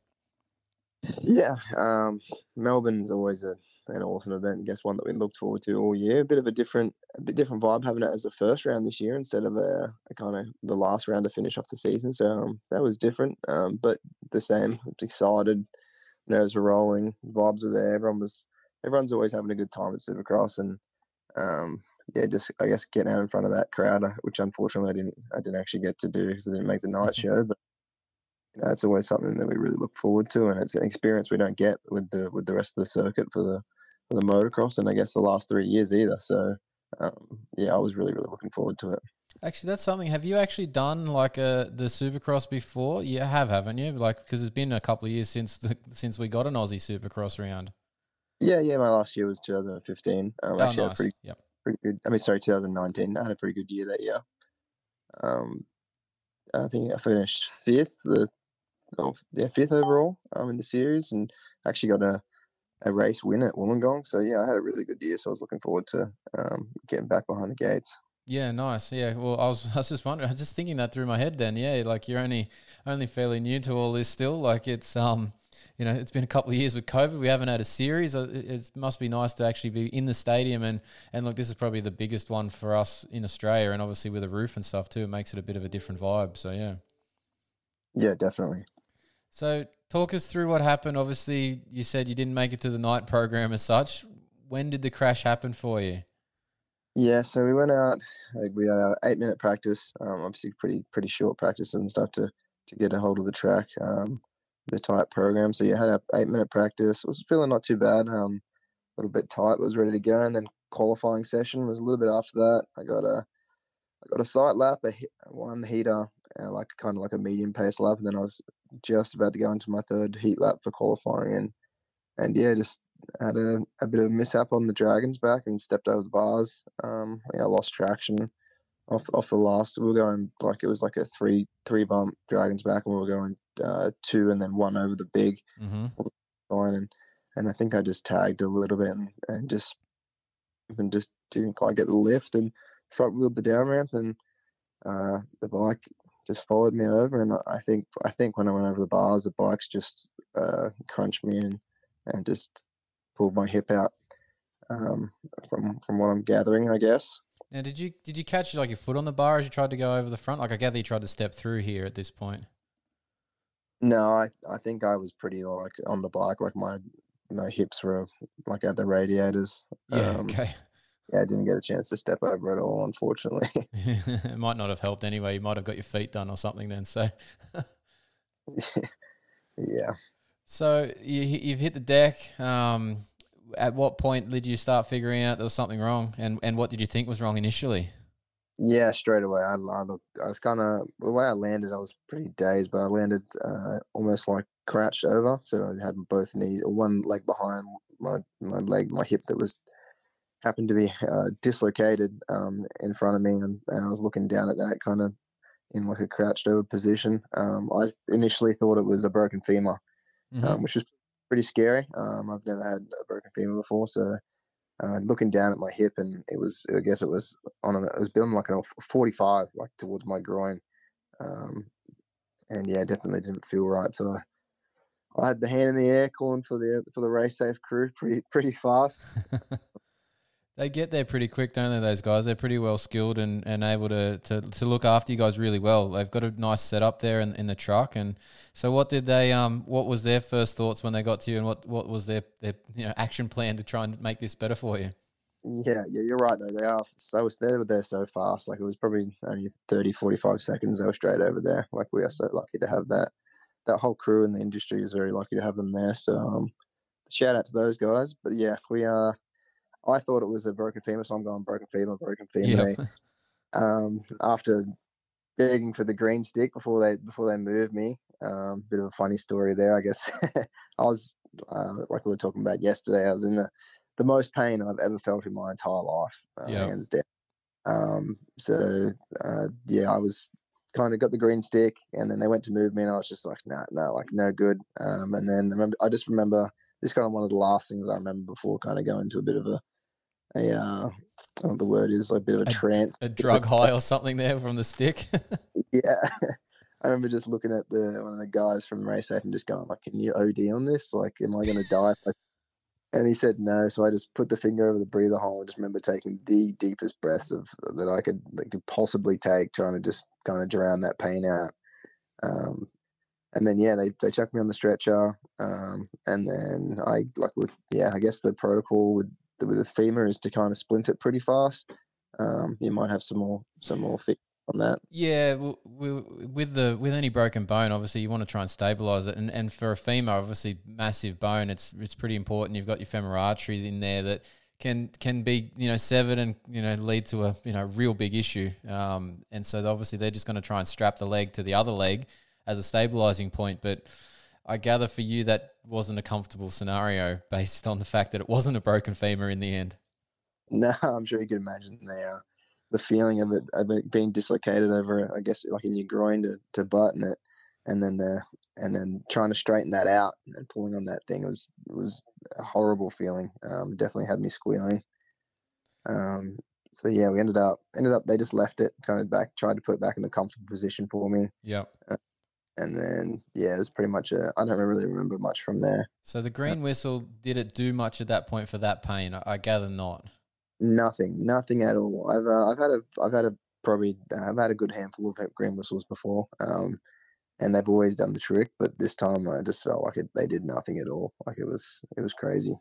Yeah, um, Melbourne's always a, an awesome event. I guess one that we looked forward to all year. A bit of a different, a bit different vibe having it as a first round this year instead of a, a kind of the last round to finish off the season. So um, that was different, um, but the same. Excited nerves were rolling, vibes were there. Everyone was everyone's always having a good time at Supercross, and um, yeah, just I guess getting out in front of that crowd, uh, which unfortunately I didn't I didn't actually get to do because I didn't make the night Mm-hmm. show, but. You know, it's always something that we really look forward to, and it's an experience we don't get with the with the rest of the circuit for the for the motocross, and I guess the last three years either. So, um, yeah, I was really really looking forward to it. Actually, that's something. Have you actually done like a the Supercross before? You have, haven't you? Like because it's been a couple of years since the, since we got an Aussie Supercross round. Yeah, yeah, my last year was 2015. Um, Oh, actually, had a nice. pretty Yep. Pretty good. I mean, sorry, 2019. I had a pretty good year that year. Um, I think I finished fifth, the oh, yeah fifth overall um in the series, and actually got a a race win at Wollongong. So yeah, I had a really good year. So I was looking forward to um getting back behind the gates. Yeah, nice. Yeah, well, I was, I was just wondering, I was just thinking that through my head. Then, yeah, like you're only, only fairly new to all this still. Like it's, um, you know, it's been a couple of years with COVID. We haven't had a series. Uh, It, it must be nice to actually be in the stadium and, and look, this is probably the biggest one for us in Australia, and obviously with a roof and stuff too, it makes it a bit of a different vibe. So yeah. Yeah, definitely. So talk us through what happened. Obviously, you said you didn't make it to the night program as such. When did the crash happen for you? Yeah, so we went out. Like we had our eight minute practice. Um, obviously pretty pretty short practice and stuff to to get a hold of the track. Um, the tight program. So you had a eight minute practice. was feeling not too bad. Um, a little bit tight, but was ready to go. And then qualifying session was a little bit after that. I got a I got a sight lap, a one heater, uh, like kind of like a medium pace lap, and then I was just about to go into my third heat lap for qualifying, and and yeah, just had a, a bit of a mishap on the dragon's back and stepped over the bars. Um, yeah, I lost traction off off the last. We were going like it was like a three three bump dragon's back, and we were going uh, two and then one over the big Mm-hmm. line, and and I think I just tagged a little bit and, and just and just didn't quite get the lift and front wheeled the down ramp and uh, the bike just followed me over and I think I think when I went over the bars the bike's just uh, crunched me and and just pulled my hip out um, from from what I'm gathering I guess. Now, did you did you catch like your foot on the bar as you tried to go over the front? Like I gather you tried to step through here at this point. No, I, I think I was pretty like on the bike like my my hips were like at the radiators. Yeah. Um, okay. yeah, I didn't get a chance to step over at all, unfortunately. it might not have helped anyway. You might have got your feet done or something then. So, yeah. so you you've hit the deck. Um, at what point did you start figuring out there was something wrong, and and what did you think was wrong initially? Yeah, straight away. I, I looked. I was kind of the way I landed. I was pretty dazed, but I landed uh, almost like crouched over. So I had both knees, or one leg behind my my leg, my hip that was happened to be uh, dislocated um, in front of me, and, and I was looking down at that kind of in like a crouched over position. Um, I initially thought it was a broken femur, Mhm. um, which was pretty scary. Um, I've never had a broken femur before, so uh, looking down at my hip, and it was, I guess it was on, a, it was building like a 45, like towards my groin, um, and yeah, definitely didn't feel right. So I, I had the hand in the air, calling for the for the race safe crew, pretty pretty fast. They get there pretty quick, don't they? Those guys, they're pretty well skilled and, and able to, to, to look after you guys really well. They've got a nice setup there in, in the truck. And so, what did they? Um, what was their first thoughts when they got to you, and what, what was their, their you know action plan to try and make this better for you? Yeah, yeah, you're right though. They are so they were there so fast. Like it was probably only 30, 45 seconds. They were straight over there. Like we are so lucky to have that. That whole crew in the industry is very lucky to have them there. So um, shout out to those guys. But yeah, we are. I thought it was a broken femur, so I'm going broken femur, broken femur. Yeah. um, after begging for the green stick before they before they moved me. Um, bit of a funny story there, I guess. I was uh, like we were talking about yesterday. I was in the the most pain I've ever felt in my entire life, uh, Yeah. hands down. Um, so uh, yeah, I was kind of got the green stick, and then they went to move me, and I was just like, nah, no, like no good. Um, and then I remember, I just remember this kind of one of the last things I remember before kind of going to a bit of a a uh, I don't know what the word is, like a bit of a, A- trance. a drug high or something there from the stick. Yeah. I remember just looking at the one of the guys from Race Safe and just going like, "Can you OD on this? Like, am I going to die?" Like, and he said no. So I just put the finger over the breather hole and just remember taking the deepest breaths of that I could that could possibly take, trying to just kind of drown that pain out. Um, and then yeah, they they chucked me on the stretcher. Um, and then I like with yeah, I guess the protocol the, with the femur is to kind of splint it pretty fast. Um, you might have some more some more fix on that. Yeah, w- w- with the with any broken bone, obviously you want to try and stabilize it, and and for a femur, obviously massive bone, it's it's pretty important. You've got your femoral artery in there that can can be you know severed and you know lead to a you know real big issue. Um, and so obviously they're just going to try and strap the leg to the other leg as a stabilizing point, but. I gather for you that wasn't a comfortable scenario based on the fact that it wasn't a broken femur in the end. No, I'm sure you can imagine the uh, the feeling of it, of it being dislocated over, I guess, like in your groin to, to button it, and then the and then trying to straighten that out and pulling on that thing was was a horrible feeling. Um, definitely had me squealing. Um, so yeah, we ended up ended up they just left it kind of back, tried to put it back in a comfortable position for me, Yep. And then yeah, it was pretty much a. I don't really remember much from there. So the green whistle did it do much at that point for that pain? I, I gather not. Nothing, nothing at all. I've uh, I've had a I've had a probably uh, I've had a good handful of green whistles before. Um, and they've always done the trick. But this time, I just felt like it, they did nothing at all. Like it was it was crazy.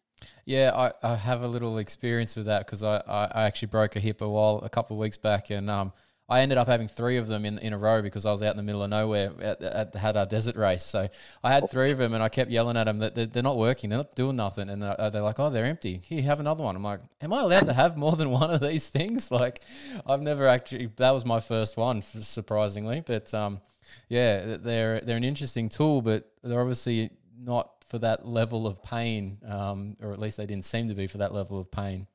Yeah, I, I have a little experience with that because I, I, I actually broke a hip a while a couple of weeks back, and um, I ended up having three of them in, in a row because I was out in the middle of nowhere at, at had our desert race. So I had three of them, and I kept yelling at them that they're, they're not working, they're not doing nothing, and they're, they're like, "Oh, they're empty. Here, have another one." I'm like, "Am I allowed to have more than one of these things?" Like, I've never actually. That was my first one, surprisingly, but um, yeah, they're they're an interesting tool, but they're obviously not for that level of pain, um, or at least they didn't seem to be for that level of pain.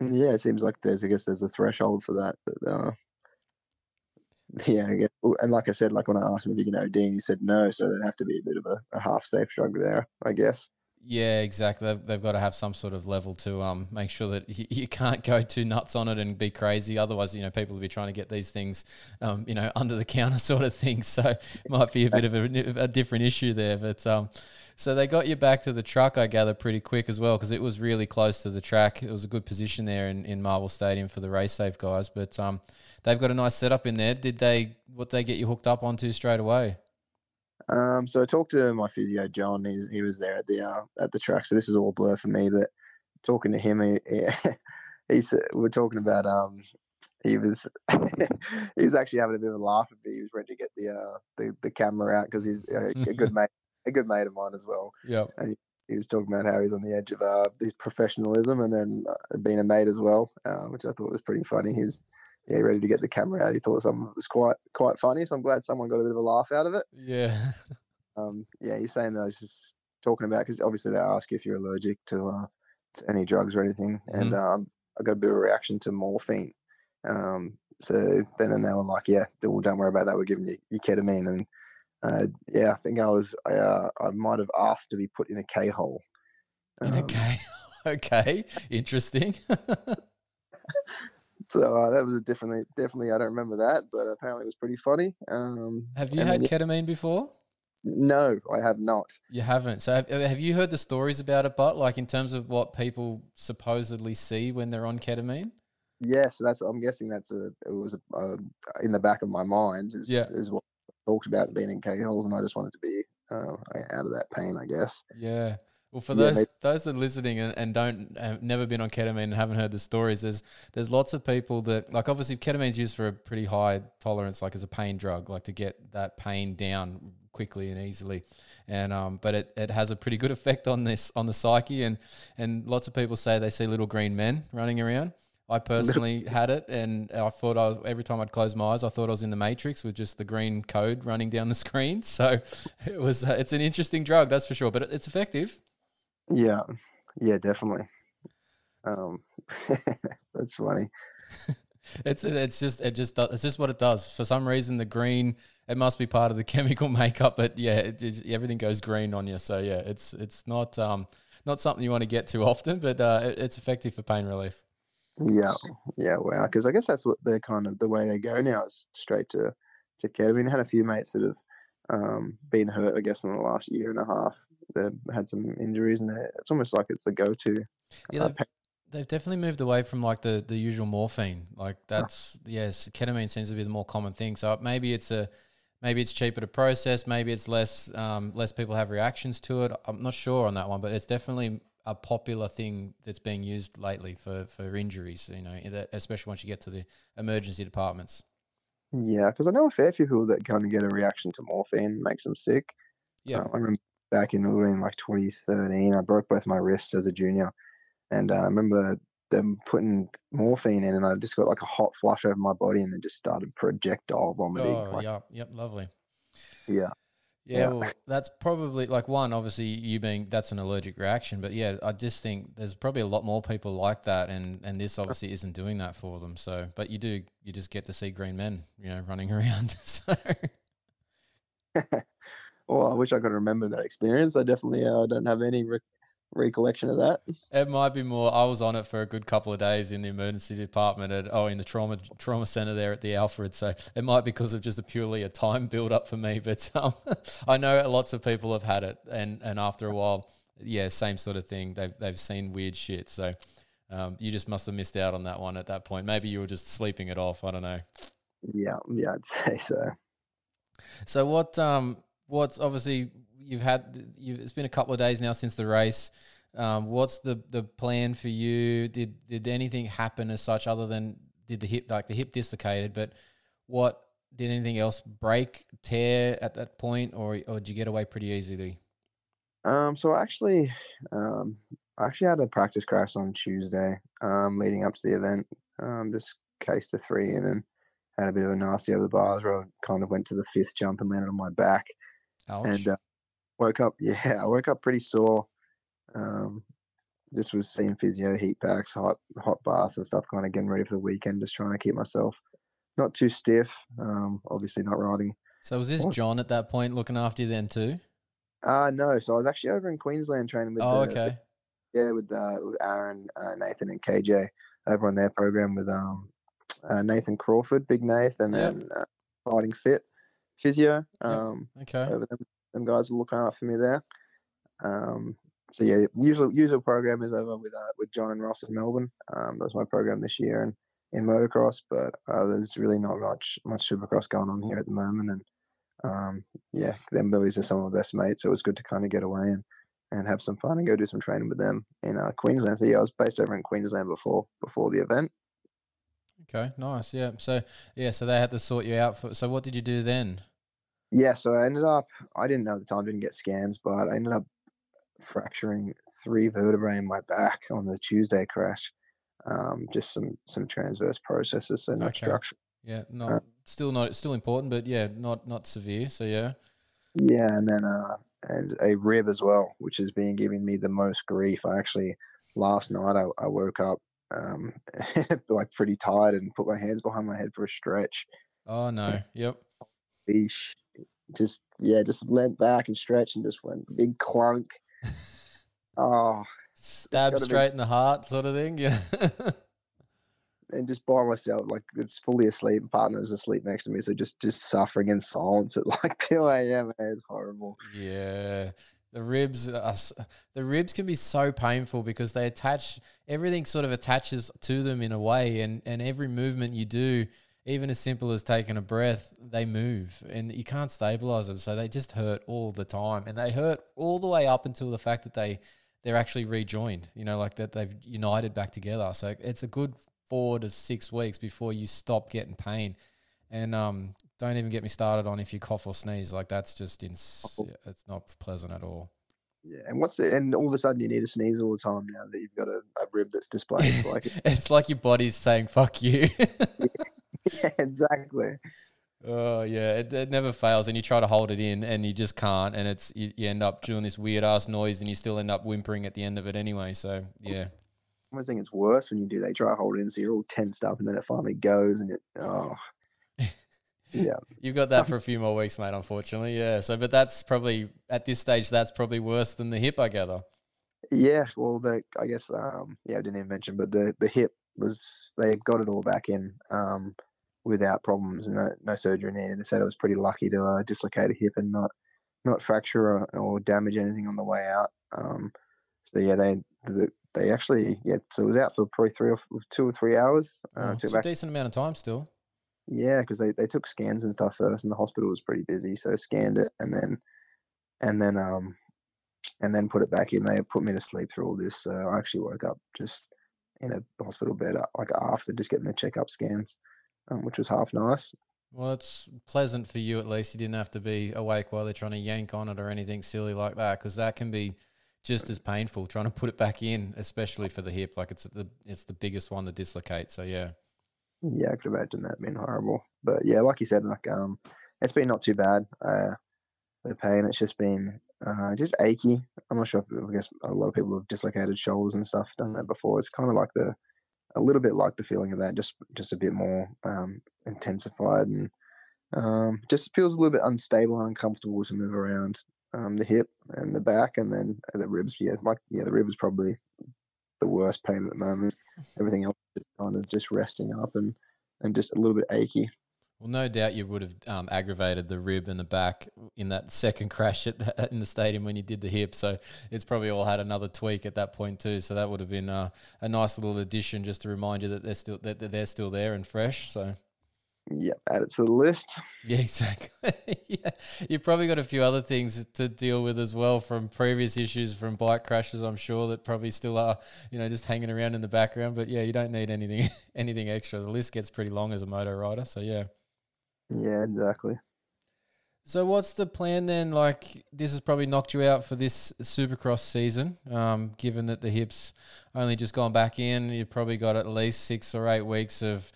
Yeah, it seems like there's I guess there's a threshold for that. that uh, yeah, and like I said, like when I asked him if he can OD, and he said no, so there'd have to be a bit of a, a half safe drug there, I guess. Yeah, exactly. They've, they've got to have some sort of level to um, make sure that you, you can't go too nuts on it and be crazy. Otherwise, you know, people will be trying to get these things, um, you know, under the counter sort of thing. So might be a bit of a, a different issue there. But um, so they got you back to the truck, I gather, pretty quick as well because it was really close to the track. It was a good position there in, in Marvel Stadium for the race safe guys. But um, they've got a nice setup in there. Did they? What they get you hooked up onto straight away? Um, so I talked to my physio John. He he was there at the uh, at the track. So this is all blur for me. But talking to him, he, he he's we're talking about um he was he was actually having a bit of a laugh at me. He was ready to get the uh the, the camera out because he's a, a good mate a good mate of mine as well. Yeah. And he, he was talking about how he's on the edge of uh, his professionalism and then uh, being a mate as well, uh, which I thought was pretty funny. He was yeah, ready to get the camera out. He thought something was quite quite funny, so I'm glad someone got a bit of a laugh out of it. Yeah. Um, yeah, he's saying that he's just talking about because obviously they ask you if you're allergic to, uh, to any drugs or anything, and um, I got a bit of a reaction to morphine. Um, so then and they were like, yeah, well, don't worry about that. We're giving you, you ketamine, and uh, yeah, I think I was I, uh, I might have asked to be put in a K hole. In a Um, K. okay. Interesting. So uh, that was a definitely definitely I don't remember that, but apparently it was pretty funny. Um, have you had then- ketamine before? no, I have not. You haven't. So have, have you heard the stories about it, but like in terms of what people supposedly see when they're on ketamine? Yeah, so that's I'm guessing that's a it was a, uh, in the back of my mind is Yeah. is what I talked about being in K holes, and I just wanted to be uh, out of that pain, I guess. Yeah. Well, for Yeah, those maybe- those that are listening and, and don't have never been on ketamine and haven't heard the stories, there's there's lots of people that like obviously ketamine's used for a pretty high tolerance, like as a pain drug, like to get that pain down quickly and easily. And um, but it, it has a pretty good effect on this on the psyche and and lots of people say they see little green men running around. I personally had it, and I thought I was every time I'd close my eyes, I thought I was in the Matrix with just the green code running down the screen. So it was uh, it's an interesting drug, that's for sure, but it- it's effective. Yeah, yeah, definitely. Um, that's funny. It's it's just it just does, it's just what it does. For some reason, the green it must be part of the chemical makeup, but yeah, it, it's- everything goes green on you. So yeah, it's it's not um not something you want to get too often, but uh, it, it's effective for pain relief. Yeah, yeah, wow. Because I guess that's what they're kind of the way they go now is straight to to ketamine. I had a few mates that have um, been hurt, I guess, in the last year and a half. They've had some injuries, and it's almost like it's the go-to. Yeah, uh, they've, they've definitely moved away from like the the usual morphine. Like that's yes, ketamine seems to be the more common thing. So maybe it's a maybe it's cheaper to process. Maybe it's less um, less people have reactions to it. I'm not sure on that one, but it's definitely a popular thing that's being used lately for for injuries. You know, especially once you get to the emergency departments. Yeah, because I know a fair few people that kind of get a reaction to morphine, makes them sick. Yeah. Uh, I remember back in, have like 2013, I broke both my wrists as a junior. And uh, I remember them putting morphine in, and I just got like a hot flush over my body and then just started projectile vomiting. Oh, like, yep, yep, lovely. yeah. Yeah, Yeah. well, that's probably like one. Obviously, you being that's an allergic reaction, but yeah, I just think there's probably a lot more people like that, and and this obviously isn't doing that for them. So, but you do, you just get to see green men, you know, running around. so, Well, I wish I could remember that experience. I definitely uh, don't have any re- recollection of that. it might be more. I was on it for a good couple of days in the emergency department at oh in the trauma trauma center there at the Alfred. So it might be because of just a purely a time build up for me. But um, I know lots of people have had it, and and after a while, yeah, same sort of thing. They've they've seen weird shit. So um, you just must have missed out on that one at that point. Maybe you were just sleeping it off. I don't know. Yeah, yeah, I'd say so. So what? Um, what's obviously you've had? You've, it's been a couple of days now since the race. Um, what's the the plan for you? Did did anything happen as such other than did the hip like the hip dislocated? But what did anything else break, tear at that point, or or did you get away pretty easily? Um, so actually, um, I actually had a practice crash on Tuesday, um, leading up to the event. Um, just cased a three in and had a bit of a nasty over the bars where I kind of went to the fifth jump and landed on my back Ouch. and uh, woke up. Yeah, I woke up pretty sore. Um, just was seeing physio, heat packs, hot hot baths and stuff, kind of getting ready for the weekend, just trying to keep myself not too stiff. Um, obviously not riding. so was this John at that point looking after you then too? Uh no, so I was actually over in Queensland training with Oh, the, okay. yeah, with uh, with Aaron, uh, Nathan, and KJ over on their program with um uh, Nathan Crawford, Big Nath, and Yep. then uh, Fighting Fit Physio. Um, Okay. over them, them guys were looking after me there. Um, so yeah, usual usual program is over with uh, with John and Ross in Melbourne. Um, that was my program this year and in motocross, but uh, there's really not much much supercross going on here at the moment. And um, yeah, them boys are some of my best mates, so it was good to kind of get away and, and have some fun and go do some training with them in uh, Queensland. So yeah, I was based over in Queensland before before the event. Okay. Nice. Yeah. So yeah. So they had to sort you out for. So what did you do then? Yeah, so I ended up, I didn't know at the time, didn't get scans, but I ended up fracturing three vertebrae in my back on the Tuesday crash. Um, just some some transverse processes, so not Okay. structural. Yeah. Not still not still important, but yeah, not not severe. So yeah. Yeah, and then uh, and a rib as well, which has been giving me the most grief. I actually last night I, I woke up um, like pretty tired and put my hands behind my head for a stretch. Oh no. Yep. Just yeah, just leant back and stretched and just went big clunk. Oh, Stab gotta be- straight in the heart, sort of thing. Yeah. and just by myself, like it's fully asleep. Partner's asleep next to me, so just just suffering in silence at like 2 a.m. It's horrible. Yeah. The ribs, are, the ribs can be so painful because they attach everything. Sort of attaches to them in a way, and and every movement you do, even as simple as taking a breath, they move, and you can't stabilize them. So they just hurt all the time, and they hurt all the way up until the fact that they they're actually rejoined. You know, like that they've united back together. So it's a good four to six weeks before you stop getting pain. And um, don't even get me started on if you cough or sneeze. Like that's just ins- Oh. it's not pleasant at all. Yeah, and what's the and all of a sudden you need to sneeze all the time now that you've got a, a rib that's displaced. like it's like your body's saying "fuck you." yeah, exactly. oh yeah, it, it never fails, and you try to hold it in, and you just can't, and it's you, you end up doing this weird ass noise, and you still end up whimpering at the end of it anyway. So yeah, I almost think it's worse when you do. They try to hold it in, so you're all tensed up, and then it finally goes, and it oh yeah. you've got that for a few more weeks, mate. Unfortunately, yeah. So, but that's probably at this stage, that's probably worse than the hip, I gather. Yeah, well, the I guess um, yeah, I didn't even mention, but the the hip was they got it all back in um, without problems and no, no surgery needed. They said I was pretty lucky to uh, dislocate a hip and not not fracture or, or damage anything on the way out. Um, so yeah, they the, they actually yeah, so it was out for probably three or two or three hours. Uh, Oh, it's a decent amount of time still. Yeah, because they, they took scans and stuff first, and the hospital was pretty busy, so scanned it and then and then um and then put it back in. They put me to sleep through all this. So I actually woke up just in a hospital bed, uh, like after just getting the checkup scans, um, which was half nice. Well, it's pleasant for you at least. You didn't have to be awake while they're trying to yank on it or anything silly like that, because that can be just as painful trying to put it back in, especially for the hip. Like it's the it's the biggest one to dislocate. So yeah, Yeah, I could imagine that being horrible. But yeah, like you said, like um, it's been not too bad. Uh, the pain, it's just been uh, just achy. I'm not sure. If, I guess a lot of people have dislocated shoulders and stuff done that before. It's kind of like the a little bit like the feeling of that, just just a bit more um, intensified and um, just feels a little bit unstable and uncomfortable to move around um, the hip and the back, and then the ribs. Yeah, like yeah, the ribs probably the worst pain at the moment. Everything else is kind of just resting up and and just a little bit achy. well, no doubt you would have um, aggravated the rib and the back in that second crash at the, in the stadium when you did the hip. So it's probably all had another tweak at that point too. So that would have been a nice little addition just to remind you that they're still that they're still there and fresh. So yeah, add it to the list. Yeah, exactly. yeah, you've probably got a few other things to deal with as well from previous issues from bike crashes. I'm sure that probably still are, you know, just hanging around in the background. But yeah, you don't need anything anything extra. The list gets pretty long as a moto rider. So yeah. Yeah, exactly. So what's the plan then? Like this has probably knocked you out for this Supercross season. Um, given that the hips only just gone back in, you've probably got at least six or eight weeks of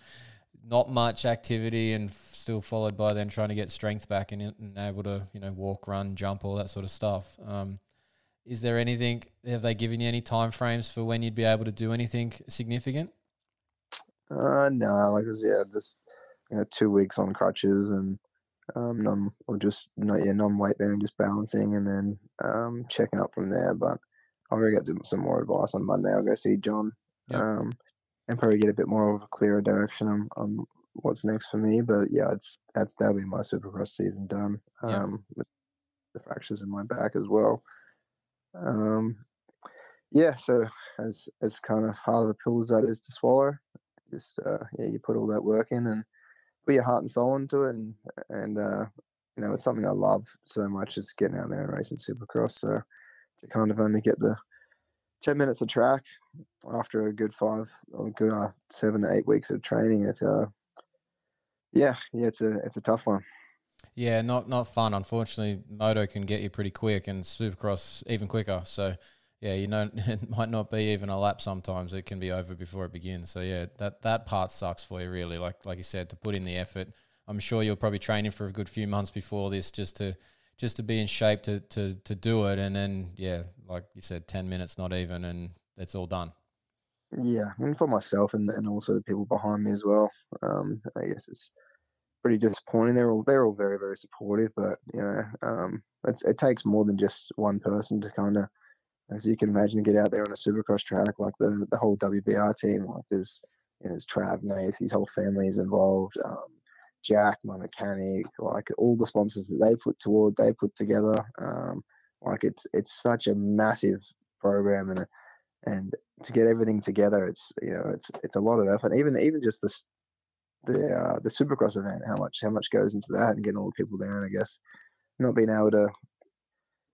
not much activity and f- still followed by then trying to get strength back and, and able to you know walk, run, jump, all that sort of stuff. Um, is there anything? Have they given you any time frames for when you'd be able to do anything significant? Uh, no, like I was, yeah, this, you know, two weeks on crutches and um, non or just not yeah, non weight bearing, just balancing, and then um, checking up from there. But I'll go get some, some more advice on Monday. I'll go see John, Yep. um, and probably get a bit more of a clearer direction on, on what's next for me. But yeah, it's that's that'll be my Supercross season done. Um, with the fractures in my back as well. Um, yeah, so as as kind of hard of a pill as that is to swallow, just uh, yeah, you put all that work in and put your heart and soul into it, and and uh, you know it's something I love so much is getting out there and racing Supercross. So to kind of only get the ten minutes of track after a good five or good uh, seven to eight weeks of training, it uh, yeah, yeah, it's a it's a tough one. Yeah, not not fun. Unfortunately, moto can get you pretty quick, and Supercross even quicker. So, yeah, you know, it might not be even a lap. Sometimes it can be over before it begins. So, yeah, that that part sucks for you, really. Like like you said, to put in the effort. I'm sure you're probably training for a good few months before this, just to just to be in shape to to to do it. And then, yeah, like you said, ten minutes, not even, and it's all done. Yeah, and for myself and and also the people behind me as well. Um, I guess it's pretty disappointing. They're all they're all very very supportive, but you know, um, it takes more than just one person to kind of, as you can imagine, get out there on a supercross track like the the whole WBR team. Like there's you know, there's Trav, his whole family is involved. Um, Jack, my mechanic, like all the sponsors that they put toward, they put together. Um, like it's it's such a massive program and and to get everything together, it's you know it's it's a lot of effort. Even even just this the uh, the Supercross event, how much how much goes into that, and getting all the people there, and I guess not being able to,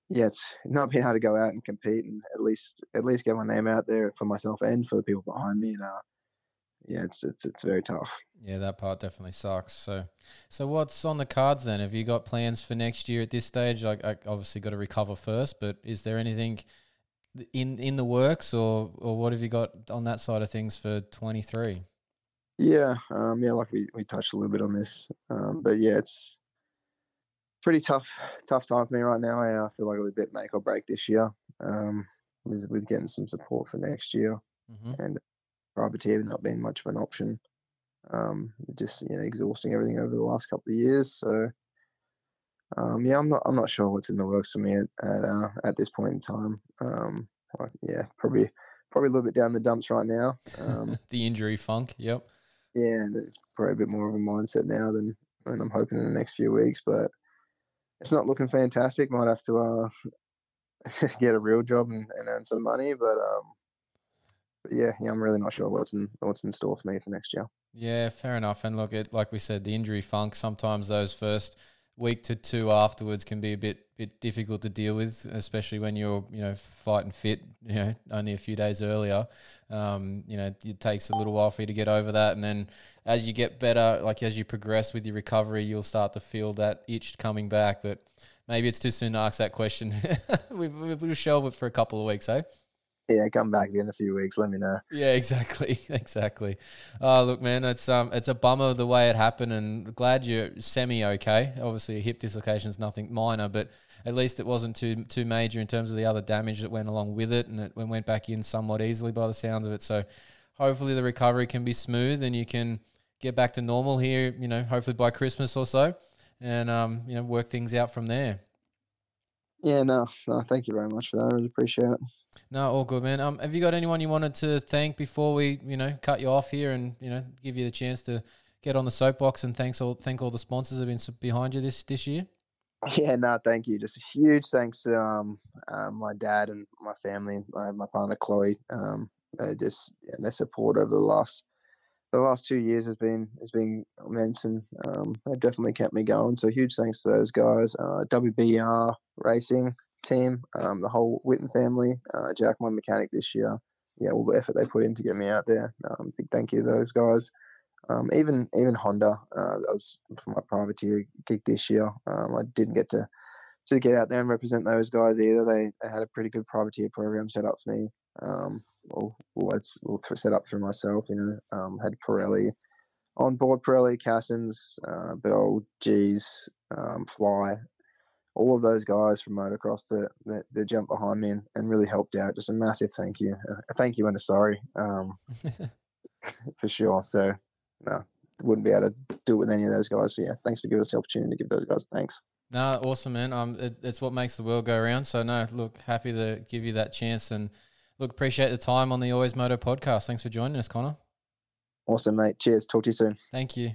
yeah, not being able to go out and compete, and at least at least get my name out there for myself and for the people behind me, and uh, yeah, it's it's it's very tough. Yeah, that part definitely sucks. So, so what's on the cards then? Have you got plans for next year at this stage? Like, I obviously got to recover first, but is there anything in in the works, or or what have you got on that side of things for twenty three? Yeah, um, yeah, like we, we touched a little bit on this, um, but yeah, it's pretty tough tough time for me right now. I uh, feel like it'll be a bit make or break this year, um, with with getting some support for next year Mm-hmm. and privateer not being much of an option. Um, just you know exhausting everything over the last couple of years. So um, yeah, I'm not I'm not sure what's in the works for me at at, uh, at this point in time. Um, yeah, probably probably a little bit down the dumps right now. Um, the injury funk. Yep. yeah, and it's probably a bit more of a mindset now than than I'm hoping in the next few weeks. But it's not looking fantastic. Might have to uh, get a real job and, and earn some money. But um, but yeah, yeah, I'm really not sure what's in what's in store for me for next year. Yeah, fair enough. And look, it like we said, the injury funk. Sometimes those first week to two afterwards can be a bit bit difficult to deal with, especially when you're you know fighting fit. You know, only a few days earlier. Um, you know, it takes a little while for you to get over that, and then as you get better, like as you progress with your recovery, you'll start to feel that itch coming back. But maybe it's too soon to ask that question. we, we, we'll shelve it for a couple of weeks, eh? Yeah, come back in a few weeks. Let me know. Yeah, exactly, exactly. Oh, look, man, it's um, it's a bummer the way it happened, and glad you're semi okay. Obviously, a hip dislocation is nothing minor, but at least it wasn't too too major in terms of the other damage that went along with it, and it went back in somewhat easily by the sounds of it. So, hopefully, the recovery can be smooth, and you can get back to normal here. You know, hopefully by Christmas or so, and um, you know, work things out from there. Yeah, no, no, thank you very much for that. I really appreciate it. No, all good, man. Um, have you got anyone you wanted to thank before we, you know, cut you off here and you know give you the chance to get on the soapbox and thanks all thank all the sponsors that have been behind you this this year. Yeah, no, thank you. Just a huge thanks to um, uh, my dad and my family, my, my partner Chloe. Um, they just yeah, their support over the last the last two years has been has been immense, and um, they've definitely kept me going. So huge thanks to those guys. Uh, WBR Racing team, um, the whole Witten family, uh, Jack, my mechanic this year. Yeah, all the effort they put in to get me out there. Um, big thank you to those guys. Um, even even Honda, uh, that was for my privateer gig this year. Um, I didn't get to to get out there and represent those guys either. They, they had a pretty good privateer program set up for me. Um, it's well, set up through myself. You know, um, had Pirelli on board, Pirelli, Cassins, uh, Bell, G's, um, Fly, all of those guys from motocross that that, that jumped behind me and, and really helped out. Just a massive thank you, a thank you and a sorry, um, for sure. So, no, wouldn't be able to do it with any of those guys. But yeah, thanks for giving us the opportunity to give those guys thanks. No, awesome, man. Um, it, it's what makes the world go around. So no, look, happy to give you that chance and look, appreciate the time on the Always Moto podcast. Thanks for joining us, Connor. Awesome, mate. Cheers. Talk to you soon. Thank you.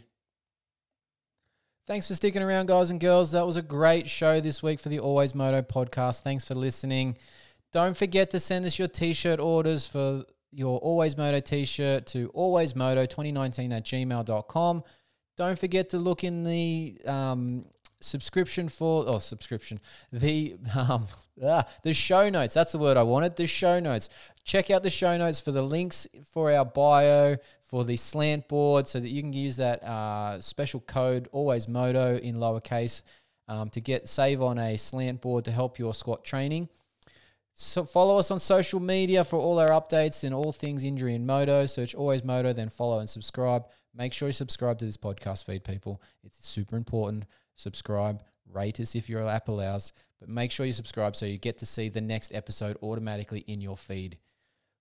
Thanks for sticking around, guys and girls. That was a great show this week for the Always Moto podcast. Thanks for listening. Don't forget to send us your t shirt orders for your Always Moto t shirt to alwaysmoto2019 at gmail.com. Don't forget to look in the um, subscription for or subscription. The um ah, the show notes. That's the word i wanted. The show notes. Check out the show notes for the links for our bio for the slant board so that you can use that uh, special code always moto in lowercase um, to get save on a slant board to help your squat training. So follow us on social media for all our updates and all things injury and moto. Search always moto then follow and subscribe. Make sure you subscribe to this podcast feed people. It's super important subscribe, rate us if your app allows, but make sure you subscribe so you get to see the next episode automatically in your feed.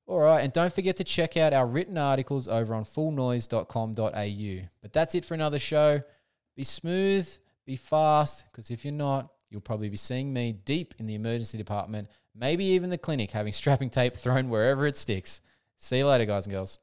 All right, and don't forget to check out our written articles over on fullnoise.com.au. But that's it for another show. Be smooth, be fast, because if you're not, you'll probably be seeing me deep in the emergency department, maybe even the clinic, having strapping tape thrown wherever it sticks. See you later, guys and girls.